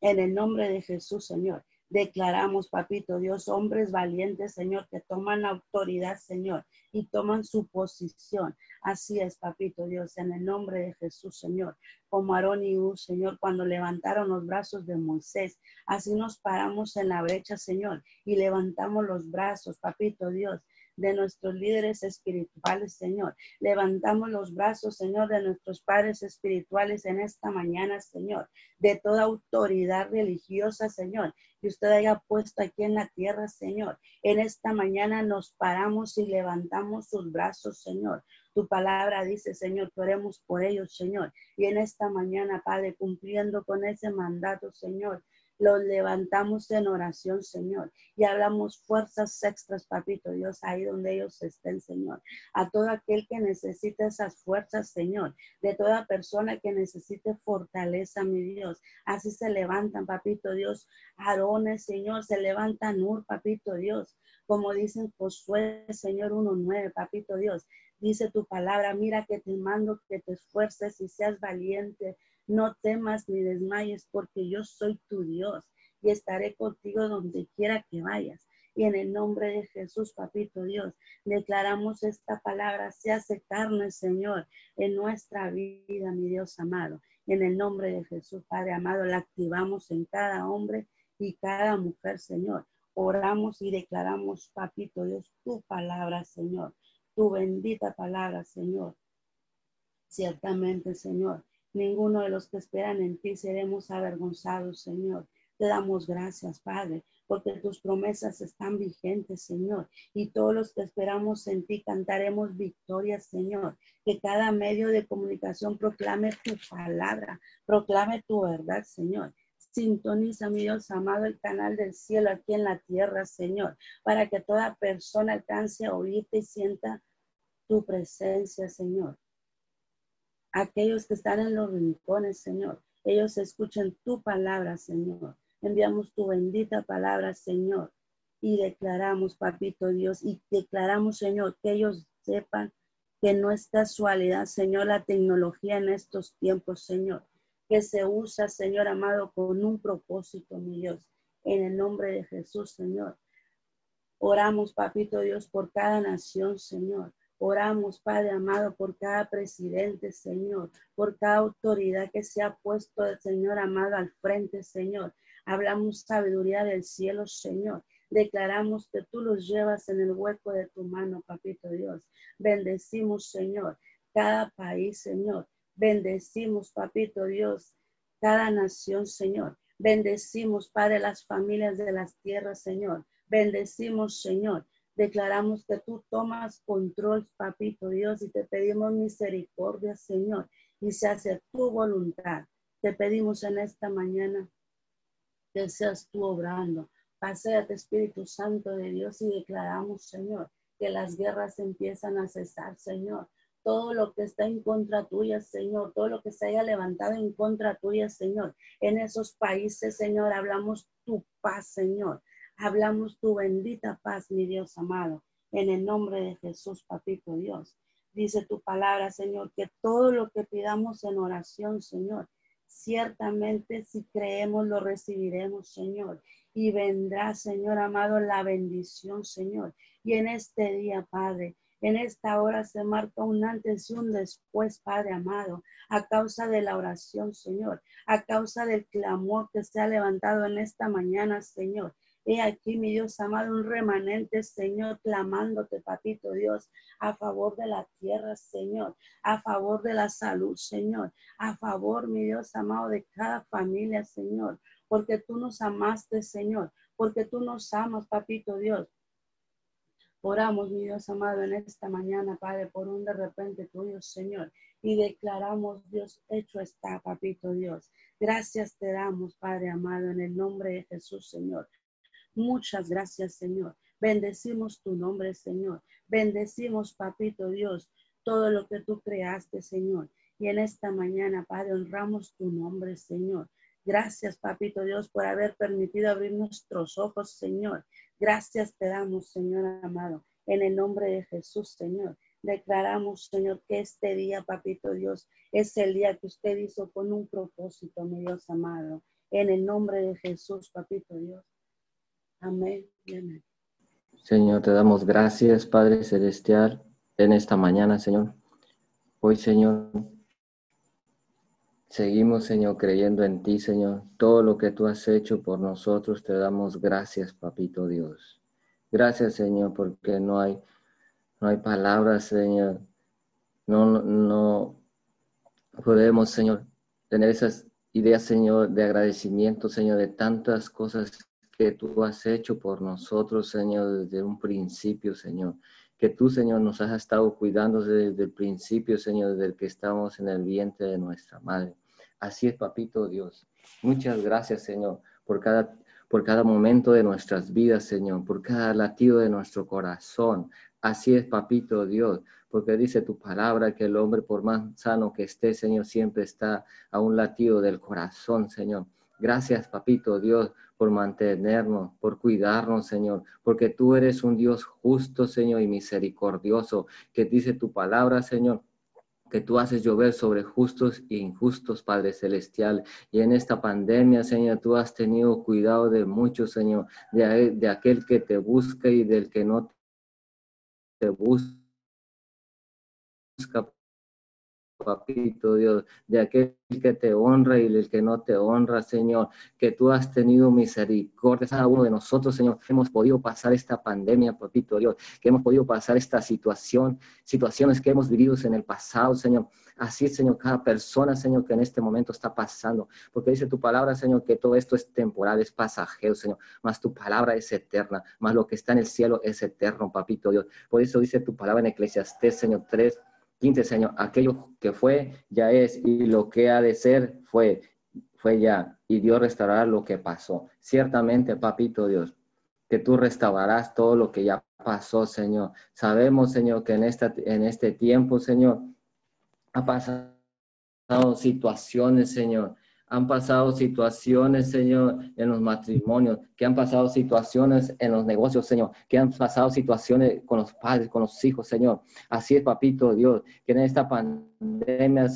En el nombre de Jesús, Señor. Declaramos, papito Dios, hombres valientes, Señor, que toman autoridad, Señor, y toman su posición. Así es, papito Dios, en el nombre de Jesús, Señor. Como Aarón y U, Señor, cuando levantaron los brazos de Moisés, así nos paramos en la brecha, Señor, y levantamos los brazos, papito Dios, de nuestros líderes espirituales, Señor. Levantamos los brazos, Señor, de nuestros padres espirituales en esta mañana, Señor, de toda autoridad religiosa, Señor, que usted haya puesto aquí en la tierra, Señor. En esta mañana nos paramos y levantamos sus brazos, Señor. Tu palabra dice, Señor, que oremos por ellos, Señor. Y en esta mañana, Padre, cumpliendo con ese mandato, Señor, los levantamos en oración, Señor, y hablamos fuerzas extras, papito Dios, ahí donde ellos estén, Señor. A todo aquel que necesite esas fuerzas, Señor, de toda persona que necesite fortaleza, mi Dios. Así se levantan, papito Dios, Aarones, Señor, se levantan Nur, papito Dios. Como dicen Josué, Señor 1.9, papito Dios, dice tu palabra, mira que te mando que te esfuerces y seas valiente no temas ni desmayes, porque yo soy tu Dios y estaré contigo donde quiera que vayas. Y en el nombre de Jesús, papito Dios, declaramos esta palabra, se hace carne, Señor, en nuestra vida, mi Dios amado. En el nombre de Jesús, Padre amado, la activamos en cada hombre y cada mujer, Señor. Oramos y declaramos, papito Dios, tu palabra, Señor, tu bendita palabra, Señor. Ciertamente, Señor, Ninguno de los que esperan en ti seremos avergonzados, Señor. Te damos gracias, Padre, porque tus promesas están vigentes, Señor. Y todos los que esperamos en ti cantaremos victoria, Señor. Que cada medio de comunicación proclame tu palabra, proclame tu verdad, Señor. Sintoniza, mi Dios amado, el canal del cielo aquí en la tierra, Señor, para que toda persona alcance a oírte y sienta tu presencia, Señor aquellos que están en los rincones, Señor. Ellos escuchen tu palabra, Señor. Enviamos tu bendita palabra, Señor. Y declaramos, papito Dios, y declaramos, Señor, que ellos sepan que no es casualidad, Señor, la tecnología en estos tiempos, Señor, que se usa, Señor amado, con un propósito, mi Dios. En el nombre de Jesús, Señor. Oramos, papito Dios, por cada nación, Señor. Oramos, Padre amado, por cada presidente, Señor, por cada autoridad que se ha puesto, Señor amado, al frente, Señor. Hablamos sabiduría del cielo, Señor. Declaramos que tú los llevas en el hueco de tu mano, papito Dios. Bendecimos, Señor, cada país, Señor. Bendecimos, papito Dios, cada nación, Señor. Bendecimos, Padre, las familias de las tierras, Señor. Bendecimos, Señor, Declaramos que tú tomas control, papito Dios, y te pedimos misericordia, Señor, y se hace tu voluntad. Te pedimos en esta mañana que seas tú obrando. Paseate, Espíritu Santo de Dios, y declaramos, Señor, que las guerras empiezan a cesar, Señor. Todo lo que está en contra tuya, Señor, todo lo que se haya levantado en contra tuya, Señor. En esos países, Señor, hablamos tu paz, Señor. Hablamos tu bendita paz, mi Dios amado, en el nombre de Jesús, papito Dios. Dice tu palabra, Señor, que todo lo que pidamos en oración, Señor, ciertamente si creemos lo recibiremos, Señor. Y vendrá, Señor amado, la bendición, Señor. Y en este día, Padre, en esta hora se marca un antes y un después, Padre amado, a causa de la oración, Señor, a causa del clamor que se ha levantado en esta mañana, Señor. He aquí, mi Dios amado, un remanente, Señor, clamándote, papito Dios, a favor de la tierra, Señor, a favor de la salud, Señor, a favor, mi Dios amado, de cada familia, Señor, porque tú nos amaste, Señor, porque tú nos amas, papito Dios. Oramos, mi Dios amado, en esta mañana, Padre, por un de repente tuyo, Señor, y declaramos, Dios, hecho está, papito Dios. Gracias te damos, Padre amado, en el nombre de Jesús, Señor. Muchas gracias, Señor. Bendecimos tu nombre, Señor. Bendecimos, Papito Dios, todo lo que tú creaste, Señor. Y en esta mañana, Padre, honramos tu nombre, Señor. Gracias, Papito Dios, por haber permitido abrir nuestros ojos, Señor. Gracias te damos, Señor amado. En el nombre de Jesús, Señor. Declaramos, Señor, que este día, Papito Dios, es el día que usted hizo con un propósito, mi Dios amado. En el nombre de Jesús, Papito Dios. Amén. Señor, te damos gracias, Padre Celestial, en esta mañana, Señor. Hoy, Señor, seguimos, Señor, creyendo en ti, Señor. Todo lo que tú has hecho por nosotros, te damos gracias, Papito Dios. Gracias, Señor, porque no hay, no hay palabras, Señor. No, no podemos, Señor, tener esas ideas, Señor, de agradecimiento, Señor, de tantas cosas tú has hecho por nosotros, Señor, desde un principio, Señor. Que tú, Señor, nos has estado cuidando desde el principio, Señor, desde que estamos en el vientre de nuestra madre. Así es, papito Dios. Muchas gracias, Señor, por cada, por cada momento de nuestras vidas, Señor, por cada latido de nuestro corazón. Así es, papito Dios, porque dice tu palabra que el hombre, por más sano que esté, Señor, siempre está a un latido del corazón, Señor. Gracias, papito Dios, por mantenernos, por cuidarnos, Señor, porque tú eres un Dios justo, Señor, y misericordioso, que dice tu palabra, Señor, que tú haces llover sobre justos e injustos, Padre Celestial. Y en esta pandemia, Señor, tú has tenido cuidado de muchos, Señor, de, de aquel que te busca y del que no te busca papito Dios, de aquel que te honra y del que no te honra, Señor, que tú has tenido misericordia. Cada uno de nosotros, Señor, hemos podido pasar esta pandemia, papito Dios, que hemos podido pasar esta situación, situaciones que hemos vivido en el pasado, Señor. Así, Señor, cada persona, Señor, que en este momento está pasando, porque dice tu palabra, Señor, que todo esto es temporal, es pasajero, Señor, más tu palabra es eterna, más lo que está en el cielo es eterno, papito Dios. Por eso dice tu palabra en Eclesiastés, Señor, 3, 15, Señor, aquello que fue, ya es, y lo que ha de ser, fue, fue ya, y Dios restaurará lo que pasó. Ciertamente, papito Dios, que tú restaurarás todo lo que ya pasó, Señor. Sabemos, Señor, que en, esta, en este tiempo, Señor, ha pasado situaciones, Señor, han pasado situaciones, Señor, en los matrimonios, que han pasado situaciones en los negocios, Señor, que han pasado situaciones con los padres, con los hijos, Señor. Así es, papito Dios, que en esta pandemia,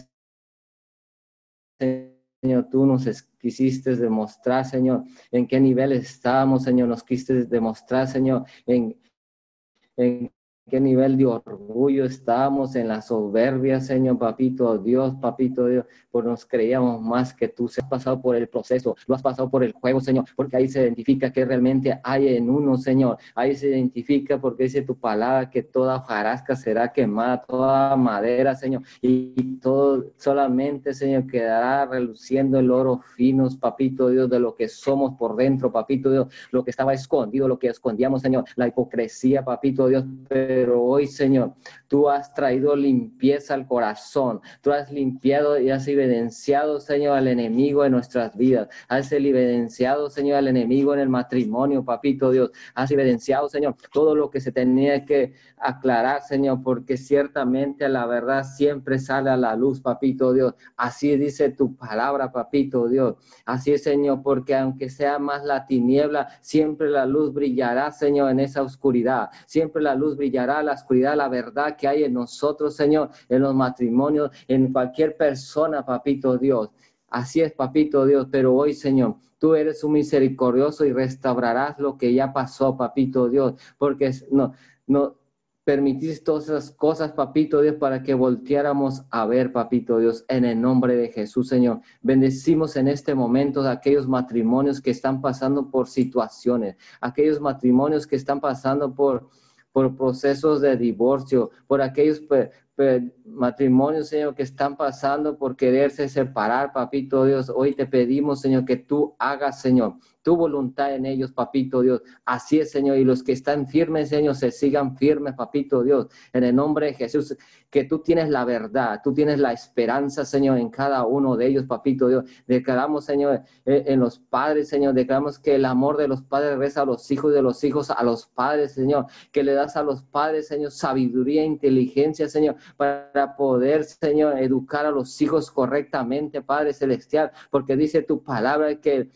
Señor, tú nos quisiste demostrar, Señor, en qué nivel estábamos, Señor, nos quisiste demostrar, Señor, en, en qué nivel de orgullo estábamos en la soberbia, Señor, papito Dios, papito Dios, por nos creíamos más que tú. Se has pasado por el proceso, lo has pasado por el juego, Señor, porque ahí se identifica que realmente hay en uno, Señor. Ahí se identifica porque dice tu palabra que toda jarasca será quemada, toda madera, Señor, y todo solamente, Señor, quedará reluciendo el oro finos, papito Dios, de lo que somos por dentro, papito Dios, lo que estaba escondido, lo que escondíamos, Señor, la hipocresía, papito Dios pero hoy, Señor, tú has traído limpieza al corazón, tú has limpiado y has evidenciado, Señor, al enemigo en nuestras vidas, has evidenciado, Señor, al enemigo en el matrimonio, papito Dios, has evidenciado, Señor, todo lo que se tenía que aclarar, Señor, porque ciertamente la verdad siempre sale a la luz, papito Dios. Así dice tu palabra, papito Dios. Así es, Señor, porque aunque sea más la tiniebla, siempre la luz brillará, Señor, en esa oscuridad. Siempre la luz brillará, la oscuridad, la verdad que hay en nosotros, Señor, en los matrimonios, en cualquier persona, papito Dios. Así es, papito Dios, pero hoy, Señor, tú eres un misericordioso y restaurarás lo que ya pasó, papito Dios, porque no, no, permitís todas esas cosas, papito Dios, para que volteáramos a ver, papito Dios, en el nombre de Jesús, Señor. Bendecimos en este momento a aquellos matrimonios que están pasando por situaciones, aquellos matrimonios que están pasando por, por procesos de divorcio, por aquellos matrimonios, Señor, que están pasando por quererse separar, papito Dios. Hoy te pedimos, Señor, que tú hagas, Señor, tu voluntad en ellos, papito Dios. Así es, Señor, y los que están firmes, Señor, se sigan firmes, papito Dios, en el nombre de Jesús, que tú tienes la verdad, tú tienes la esperanza, Señor, en cada uno de ellos, papito Dios. Declaramos, Señor, eh, en los padres, Señor, declaramos que el amor de los padres reza a los hijos, de los hijos a los padres, Señor, que le das a los padres, Señor, sabiduría, e inteligencia, Señor, para poder, Señor, educar a los hijos correctamente, Padre Celestial, porque dice tu palabra que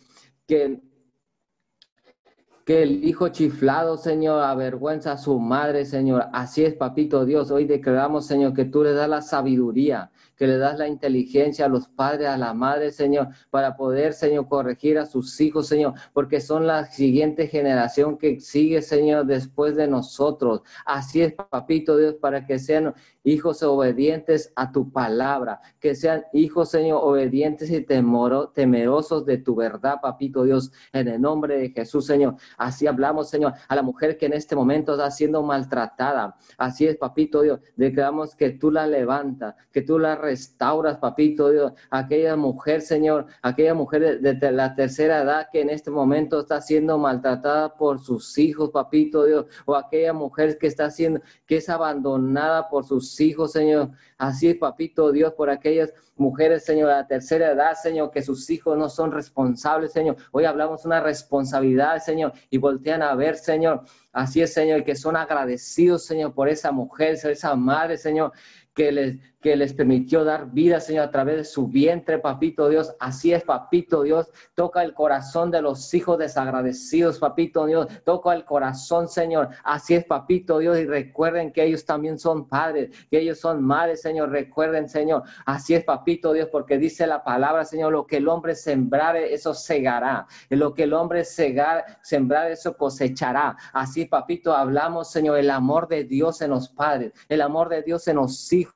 que el hijo chiflado, Señor, avergüenza a su madre, Señor. Así es, papito Dios. Hoy declaramos, Señor, que tú le das la sabiduría, que le das la inteligencia a los padres, a la madre, Señor, para poder, Señor, corregir a sus hijos, Señor, porque son la siguiente generación que sigue, Señor, después de nosotros. Así es, papito Dios, para que sean hijos obedientes a tu palabra, que sean hijos, Señor, obedientes y temoro, temerosos de tu verdad, papito Dios, en el nombre de Jesús, Señor. Así hablamos, Señor, a la mujer que en este momento está siendo maltratada. Así es, papito Dios, declaramos que tú la levantas, que tú la restauras, papito Dios. Aquella mujer, Señor, aquella mujer de, la tercera edad que en este momento está siendo maltratada por sus hijos, papito Dios, o aquella mujer que está siendo, que es abandonada por sus hijos, Señor. Así, papito Dios, por aquellas mujeres, Señor, de la tercera edad, Señor, que sus hijos no son responsables, Señor. Hoy hablamos una responsabilidad, Señor, y voltean a ver, Señor. Así es, Señor, que son agradecidos, Señor, por esa mujer, esa madre, Señor, que les, que les permitió dar vida, Señor, a través de su vientre, papito Dios. Así es, papito Dios. Toca el corazón de los hijos desagradecidos, papito Dios. Toca el corazón, Señor. Así es, papito Dios. Y recuerden que ellos también son padres, que ellos son madres, Señor. Recuerden, Señor. Así es, papito Dios, porque dice la palabra, Señor, lo que el hombre sembrare, eso segará. Lo que el hombre sembrar, eso cosechará. Así, papito, hablamos, Señor, el amor de Dios en los padres, el amor de Dios en los hijos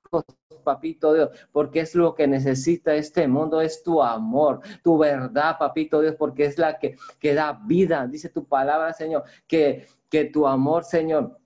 papito Dios, porque es lo que necesita este mundo, es tu amor, tu verdad, papito Dios, porque es la que, que da vida, dice tu palabra, Señor, que, que tu amor, Señor,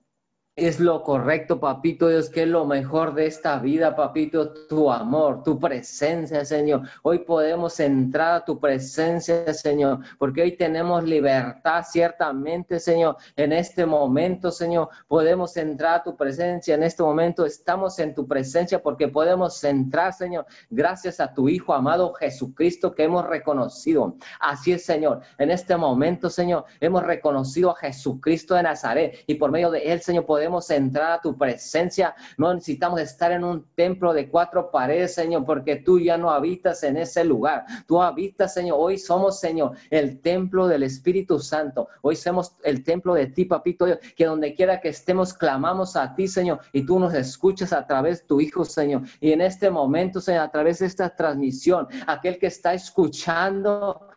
es lo correcto, papito Dios, que es lo mejor de esta vida, papito, tu amor, tu presencia, Señor. Hoy podemos entrar a tu presencia, Señor, porque hoy tenemos libertad, ciertamente, Señor. En este momento, Señor, podemos entrar a tu presencia. En este momento estamos en tu presencia porque podemos entrar, Señor, gracias a tu Hijo amado Jesucristo que hemos reconocido. Así es, Señor. En este momento, Señor, hemos reconocido a Jesucristo de Nazaret y por medio de él, Señor, podemos entrar a tu presencia. No necesitamos estar en un templo de cuatro paredes, Señor, porque tú ya no habitas en ese lugar. Tú habitas, Señor. Hoy somos, Señor, el templo del Espíritu Santo. Hoy somos el templo de ti, papito, que donde quiera que estemos, clamamos a ti, Señor, y tú nos escuchas a través de tu Hijo, Señor. Y en este momento, Señor, a través de esta transmisión, aquel que está escuchando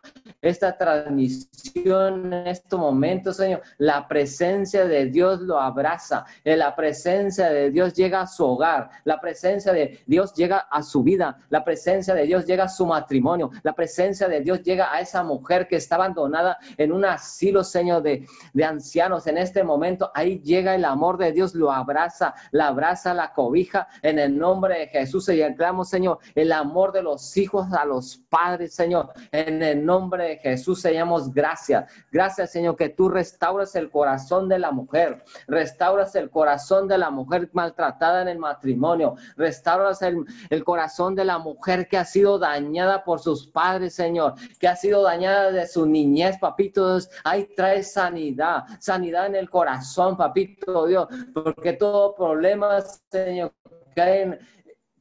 esta transmisión en este momento, Señor, la presencia de Dios lo abraza, eh, la presencia de Dios llega a su hogar, la presencia de Dios llega a su vida, la presencia de Dios llega a su matrimonio, la presencia de Dios llega a esa mujer que está abandonada en un asilo, Señor, de, de ancianos. En este momento, ahí llega el amor de Dios, lo abraza, la abraza, la cobija en el nombre de Jesús. Y entramos, Señor, el amor de los hijos a los padres, Señor, en el nombre de Jesús, seamos gracias. Gracias, Señor, que tú restauras el corazón de la mujer, restauras el corazón de la mujer maltratada en el matrimonio, restauras el, el corazón de la mujer que ha sido dañada por sus padres, Señor, que ha sido dañada de su niñez, papito Dios. Ahí trae sanidad, sanidad en el corazón, papito Dios, porque todo problema, Señor, caen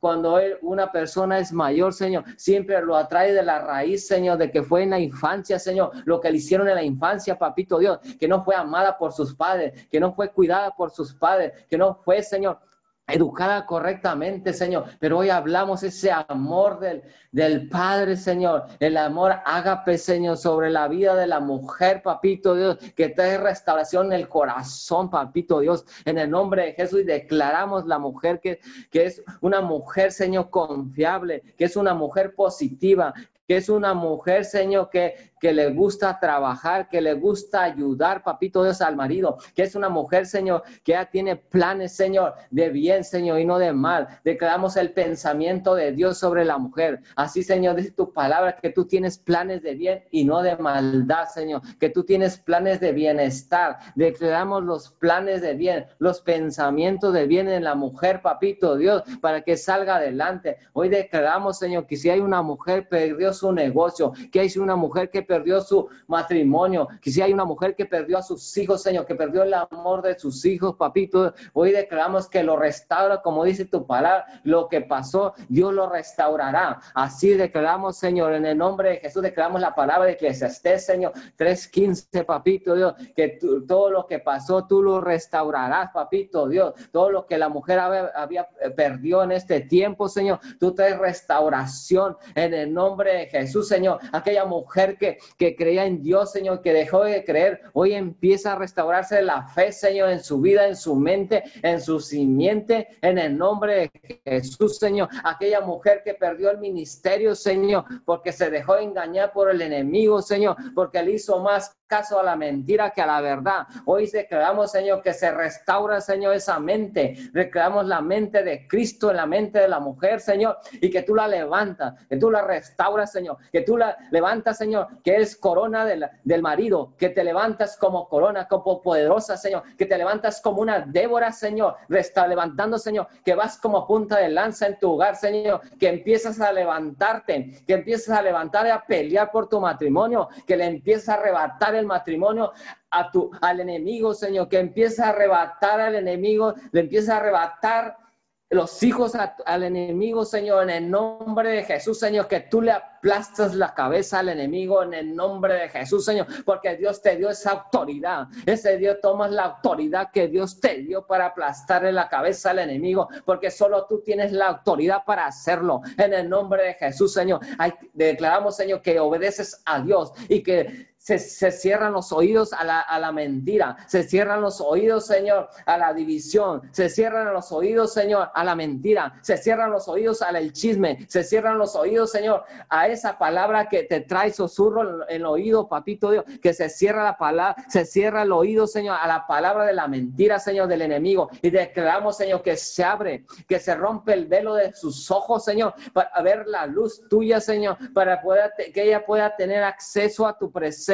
cuando una persona es mayor, Señor, siempre lo atrae de la raíz, Señor, de que fue en la infancia, Señor, lo que le hicieron en la infancia, papito Dios, que no fue amada por sus padres, que no fue cuidada por sus padres, que no fue, Señor, educada correctamente, Señor. Pero hoy hablamos ese amor del, del Padre, Señor, el amor ágape, Señor, sobre la vida de la mujer, papito Dios, que trae restauración en el corazón, papito Dios, en el nombre de Jesús. Declaramos la mujer que, que es una mujer, Señor, confiable, que es una mujer positiva, que es una mujer, Señor, que, que le gusta trabajar, que le gusta ayudar, papito Dios, al marido, que es una mujer, Señor, que ya tiene planes, Señor, de bien, Señor, y no de mal. Declaramos el pensamiento de Dios sobre la mujer. Así, Señor, dice tu palabra que tú tienes planes de bien y no de maldad, Señor, que tú tienes planes de bienestar. Declaramos los planes de bien, los pensamientos de bien en la mujer, papito Dios, para que salga adelante. Hoy declaramos, Señor, que si hay una mujer perdió su negocio, que hay una mujer que perdió su matrimonio, que si hay una mujer que perdió a sus hijos, Señor, que perdió el amor de sus hijos, papito, hoy declaramos que lo restaura, como dice tu palabra, lo que pasó, Dios lo restaurará. Así declaramos, Señor, en el nombre de Jesús, declaramos la palabra de que estés, Señor, 3.15, papito Dios, que todo lo que pasó, tú lo restaurarás, papito Dios, todo lo que la mujer había, había perdió en este tiempo, Señor, tú traes restauración en el nombre de Jesús, Señor. Aquella mujer que, que creía en Dios, Señor, que dejó de creer, hoy empieza a restaurarse la fe, Señor, en su vida, en su mente, en su simiente, en el nombre de Jesús, Señor. Aquella mujer que perdió el ministerio, Señor, porque se dejó engañar por el enemigo, Señor, porque le hizo más caso a la mentira que a la verdad. Hoy declaramos, Señor, que se restaura, Señor, esa mente. Declaramos la mente de Cristo en la mente de la mujer, Señor, y que tú la levantas, que tú la restauras, Señor, que tú la levantas, Señor, que es corona del, marido, que te levantas como corona, como poderosa, Señor, que te levantas como una Débora, Señor, está levantando, Señor, que vas como punta de lanza en tu hogar, Señor, que empiezas a levantarte, que empiezas a levantar y a pelear por tu matrimonio, que le empiezas a arrebatar el matrimonio a tu, al enemigo, Señor, que empieza a arrebatar al enemigo, le empieza a arrebatar los hijos al enemigo, Señor, en el nombre de Jesús, Señor, que tú le aplastas la cabeza al enemigo en el nombre de Jesús, Señor, porque Dios te dio esa autoridad. Ese Dios tomas la autoridad que Dios te dio para aplastarle la cabeza al enemigo, porque solo tú tienes la autoridad para hacerlo. En el nombre de Jesús, Señor, declaramos, Señor, que obedeces a Dios y que se, cierran los oídos a la, a la, mentira, se cierran los oídos, Señor, a la división, se cierran los oídos, Señor, a la mentira, se cierran los oídos al chisme, se cierran los oídos, Señor, a esa palabra que te trae susurro en el oído, papito Dios, que se cierra la palabra, se cierra el oído, Señor, a la palabra de la mentira, Señor, del enemigo. Y declaramos, Señor, que se abre, que se rompe el velo de sus ojos, Señor, para ver la luz tuya, Señor, para poder, que ella pueda tener acceso a tu presencia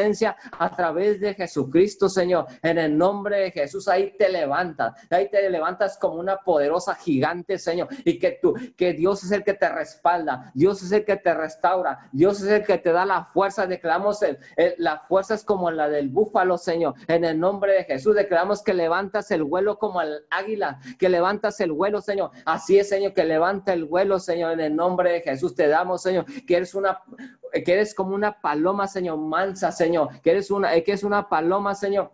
a través de Jesucristo, Señor. En el nombre de Jesús, ahí te levantas, ahí te levantas como una poderosa gigante, Señor. Y que tú, que Dios es el que te respalda, Dios es el que te restaura, Dios es el que te da la fuerza. Declaramos el, la fuerza es como la del búfalo, Señor. En el nombre de Jesús, declaramos que levantas el vuelo como el águila, que levantas el vuelo, Señor. Así es, Señor, que levanta el vuelo, Señor. En el nombre de Jesús te damos, Señor, que eres una, que eres como una paloma, Señor, mansa, Señor, que eres una, que es una paloma, Señor,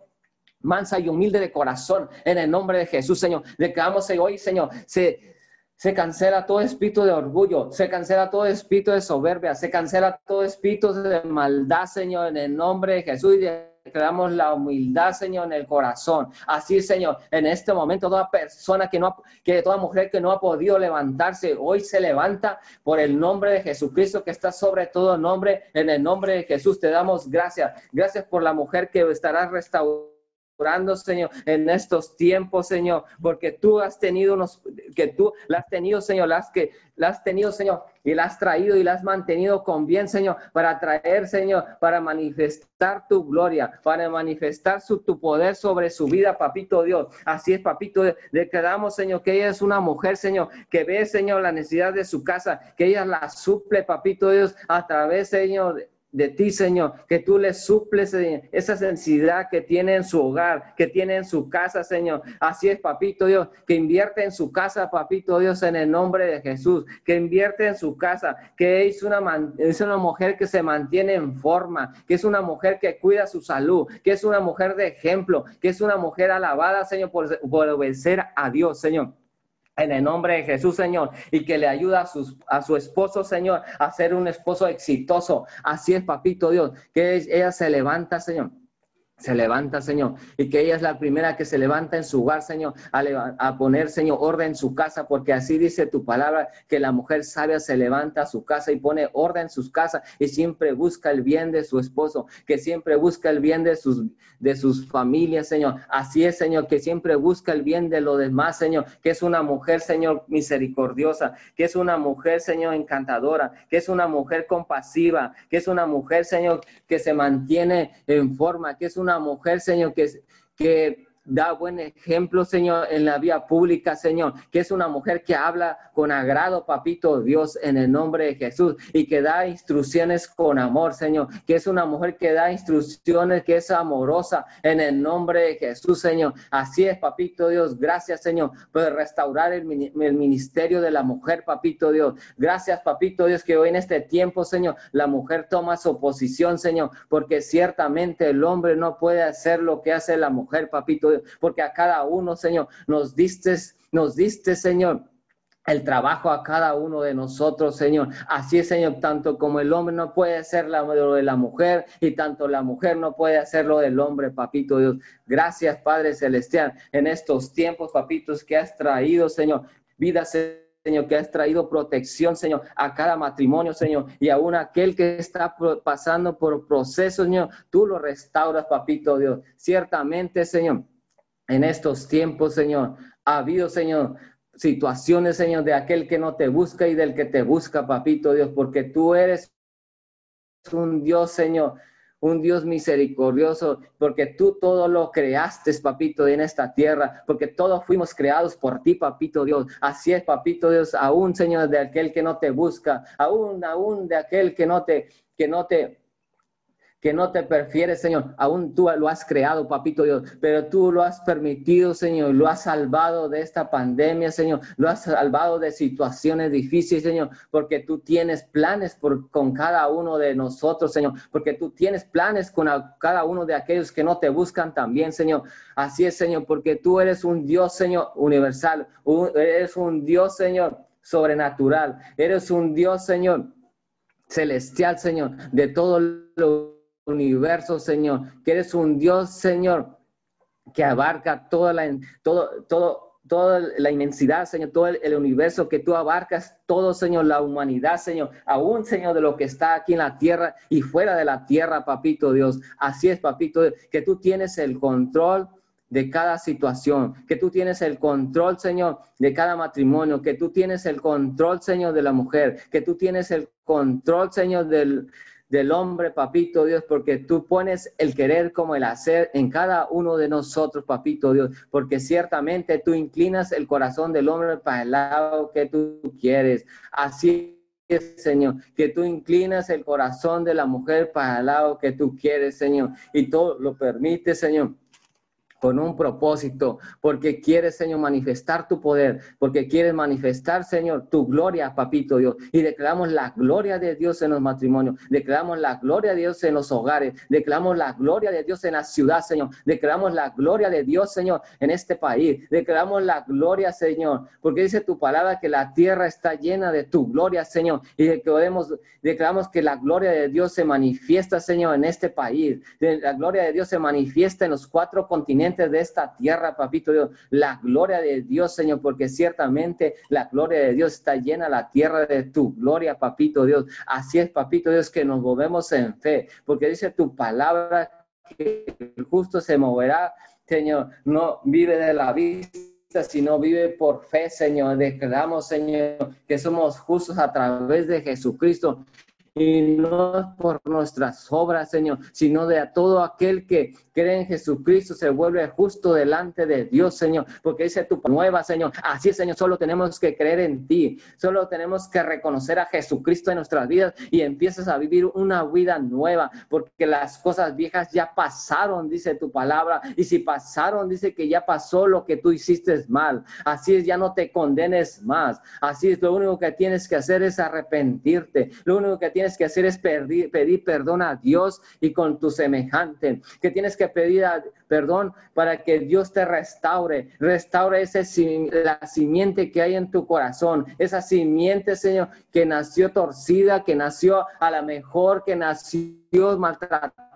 mansa y humilde de corazón, en el nombre de Jesús, Señor. Declaramos hoy, Señor, se, se cancela todo espíritu de orgullo, se cancela todo espíritu de soberbia, se cancela todo espíritu de maldad, Señor, en el nombre de Jesús y de declaramos la humildad, Señor, en el corazón. Así, Señor, en este momento toda persona que no, que toda mujer que no ha podido levantarse, hoy se levanta por el nombre de Jesucristo que está sobre todo nombre. En el nombre de Jesús te damos gracias. Gracias por la mujer que estará restaurando Señor, en estos tiempos, Señor, porque tú has tenido unos, que tú la has tenido, Señor, las que la has tenido, Señor, y la has traído y la has mantenido con bien, Señor, para traer, Señor, para manifestar tu gloria, para manifestar su, tu poder sobre su vida, papito Dios. Así es, papito, declaramos, Señor, que ella es una mujer, Señor, que ve, Señor, la necesidad de su casa, que ella la suple, papito Dios, a través, Señor, de ti, Señor, que tú le suples esa sensibilidad que tiene en su hogar, que tiene en su casa, Señor. Así es, papito Dios, que invierte en su casa, papito Dios, en el nombre de Jesús, que invierte en su casa, que es una, es una mujer que se mantiene en forma, que es una mujer que cuida su salud, que es una mujer de ejemplo, que es una mujer alabada, Señor, por, por obedecer a Dios, Señor en el nombre de Jesús, Señor, y que le ayuda a, sus, a su esposo, Señor, a ser un esposo exitoso. Así es, papito Dios, que ella se levanta, Señor se levanta, Señor, y que ella es la primera que se levanta en su hogar, Señor, a, poner, Señor, orden en su casa, porque así dice tu palabra, que la mujer sabia se levanta a su casa y pone orden en sus casas y siempre busca el bien de su esposo, que siempre busca el bien de sus, de sus familias, Señor. Así es, Señor, que siempre busca el bien de los demás, Señor, que es una mujer, Señor, misericordiosa, que es una mujer, Señor, encantadora, que es una mujer compasiva, que es una mujer, Señor, que se mantiene en forma, que es una mujer, Señor, que, que da buen ejemplo, Señor, en la vía pública, Señor, que es una mujer que habla con agrado, papito Dios, en el nombre de Jesús, y que da instrucciones con amor, Señor, que es una mujer que da instrucciones, que es amorosa en el nombre de Jesús, Señor. Así es, papito Dios. Gracias, Señor, por restaurar el, el ministerio de la mujer, papito Dios. Gracias, papito Dios, que hoy en este tiempo, Señor, la mujer toma su posición, Señor, porque ciertamente el hombre no puede hacer lo que hace la mujer, papito Dios, porque a cada uno, Señor, nos diste, nos diste, Señor, el trabajo a cada uno de nosotros, Señor. Así es, Señor, tanto como el hombre no puede hacer lo de la mujer y tanto la mujer no puede hacer lo del hombre, papito Dios. Gracias, Padre Celestial, en estos tiempos, papitos, que has traído, Señor, vida, Señor, que has traído protección, Señor, a cada matrimonio, Señor, y aún aquel que está pasando por procesos, Señor, tú lo restauras, papito Dios. Ciertamente, Señor, en estos tiempos, Señor, ha habido, Señor, situaciones, Señor, de aquel que no te busca y del que te busca, papito Dios, porque tú eres un Dios, Señor, un Dios misericordioso, porque tú todo lo creaste, papito, en esta tierra, porque todos fuimos creados por ti, papito Dios. Así es, papito Dios, aún, Señor, de aquel que no te busca, aún, aún de aquel que no te, que no te que no te prefieres, Señor. Aún tú lo has creado, papito Dios, pero tú lo has permitido, Señor. Lo has salvado de esta pandemia, Señor. Lo has salvado de situaciones difíciles, Señor, porque tú tienes planes por, con cada uno de nosotros, Señor. Porque tú tienes planes con cada uno de aquellos que no te buscan también, Señor. Así es, Señor, porque tú eres un Dios, Señor, universal. eres un Dios, Señor, sobrenatural. Eres un Dios, Señor, celestial, Señor, de todo lo universo, Señor, que eres un Dios, Señor, que abarca toda la, todo, todo, toda la inmensidad, Señor, todo el, universo que tú abarcas, todo, Señor, la humanidad, Señor, aún, Señor, de lo que está aquí en la tierra y fuera de la tierra, papito Dios. Así es, papito, que tú tienes el control de cada situación, que tú tienes el control, Señor, de cada matrimonio, que tú tienes el control, Señor, de la mujer, que tú tienes el control, Señor, del, del hombre, papito Dios, porque tú pones el querer como el hacer en cada uno de nosotros, papito Dios, porque ciertamente tú inclinas el corazón del hombre para el lado que tú quieres. Así Señor, que tú inclinas el corazón de la mujer para el lado que tú quieres, Señor, y todo lo permite, Señor con un propósito, porque quieres, Señor, manifestar tu poder, porque quieres manifestar, Señor, tu gloria, papito Dios. Y declaramos la gloria de Dios en los matrimonios, declaramos la gloria de Dios en los hogares, declaramos la gloria de Dios en la ciudad, Señor, declaramos la gloria de Dios, Señor, en este país, declaramos la gloria, Señor, porque dice tu palabra que la tierra está llena de tu gloria, Señor, y podemos, declaramos que la gloria de Dios se manifiesta, Señor, en este país, la gloria de Dios se manifiesta en los cuatro continentes de esta tierra, papito Dios. La gloria de Dios, Señor, porque ciertamente la gloria de Dios está llena la tierra de tu gloria, papito Dios. Así es, papito Dios, que nos movemos en fe, porque dice tu palabra que el justo se moverá, Señor, no vive de la vista sino vive por fe, Señor. Declaramos, Señor, que somos justos a través de Jesucristo y no por nuestras obras, Señor, sino de a todo aquel que cree en Jesucristo se vuelve justo delante de Dios, Señor, porque dice tu nueva, Señor. Así, Señor, solo tenemos que creer en ti, solo tenemos que reconocer a Jesucristo en nuestras vidas y empiezas a vivir una vida nueva, porque las cosas viejas ya pasaron, dice tu palabra, y si pasaron, dice que ya pasó lo que tú hiciste mal. Así es, ya no te condenes más. Así es, lo único que tienes que hacer es arrepentirte. Lo único que tienes que hacer es pedir, perdón a Dios y con tu semejante, que tienes que pedir perdón para que Dios te restaure, restaure ese, la simiente que hay en tu corazón, esa simiente, Señor, que nació torcida, que nació a la mejor, que nació maltratada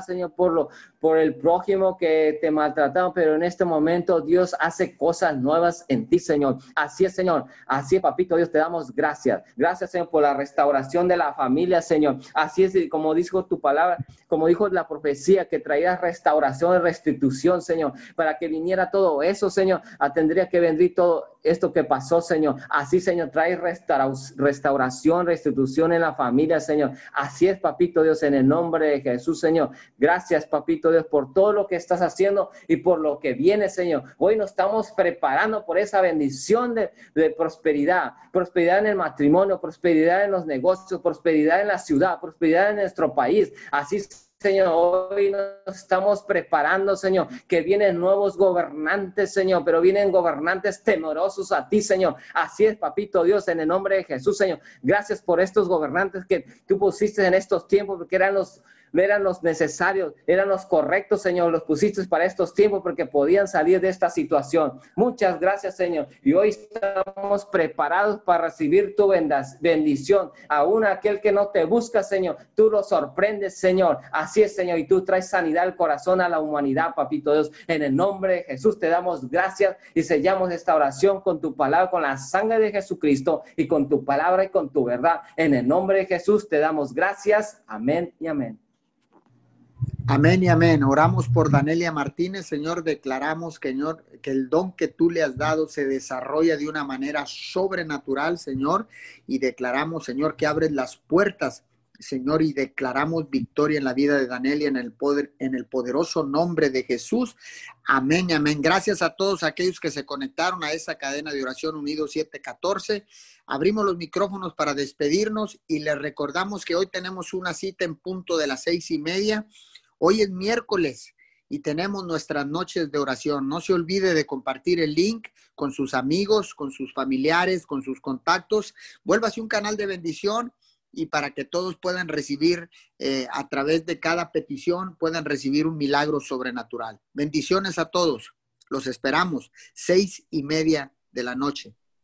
Señor, por, lo, por el prójimo que te maltrataron, pero en este momento Dios hace cosas nuevas en ti, Señor. Así es, Señor. Así es, papito Dios, te damos gracias. Gracias, Señor, por la restauración de la familia, Señor. Así es, como dijo tu palabra, como dijo la profecía, que traía restauración y restitución, Señor, para que viniera todo eso, Señor, tendría que venir todo esto que pasó, Señor. Así, Señor, trae restauración, restitución en la familia, Señor. Así es, papito Dios, en el nombre de Jesús, Señor. Gracias, papito Dios, por todo lo que estás haciendo y por lo que viene, Señor. Hoy nos estamos preparando por esa bendición de, de prosperidad, prosperidad en el matrimonio, prosperidad en los negocios, prosperidad en la ciudad, prosperidad en nuestro país. Así Señor, hoy nos estamos preparando, Señor, que vienen nuevos gobernantes, Señor, pero vienen gobernantes temerosos a ti, Señor. Así es, papito Dios, en el nombre de Jesús, Señor. Gracias por estos gobernantes que tú pusiste en estos tiempos, porque eran los eran los necesarios, eran los correctos, Señor, los pusiste para estos tiempos porque podían salir de esta situación. Muchas gracias, Señor. Y hoy estamos preparados para recibir tu bendición. Aún aquel que no te busca, Señor, tú lo sorprendes, Señor. Así es, Señor, y tú traes sanidad al corazón a la humanidad, papito Dios. En el nombre de Jesús te damos gracias y sellamos esta oración con tu palabra, con la sangre de Jesucristo y con tu palabra y con tu verdad. En el nombre de Jesús te damos gracias. Amén y amén. Amén y amén. Oramos por Danelia Martínez, Señor. Declaramos, Señor, que el don que tú le has dado se desarrolla de una manera sobrenatural, Señor. Y declaramos, Señor, que abres las puertas, Señor, y declaramos victoria en la vida de Danelia en el poder, en el poderoso nombre de Jesús. Amén y amén. Gracias a todos aquellos que se conectaron a esa cadena de oración unido 714. Abrimos los micrófonos para despedirnos y les recordamos que hoy tenemos una cita en punto de las seis y media Hoy es miércoles y tenemos nuestras noches de oración. No se olvide de compartir el link con sus amigos, con sus familiares, con sus contactos. Vuélvase un canal de bendición y para que todos puedan recibir eh, a través de cada petición, puedan recibir un milagro sobrenatural. Bendiciones a todos. Los esperamos, seis y media de la noche.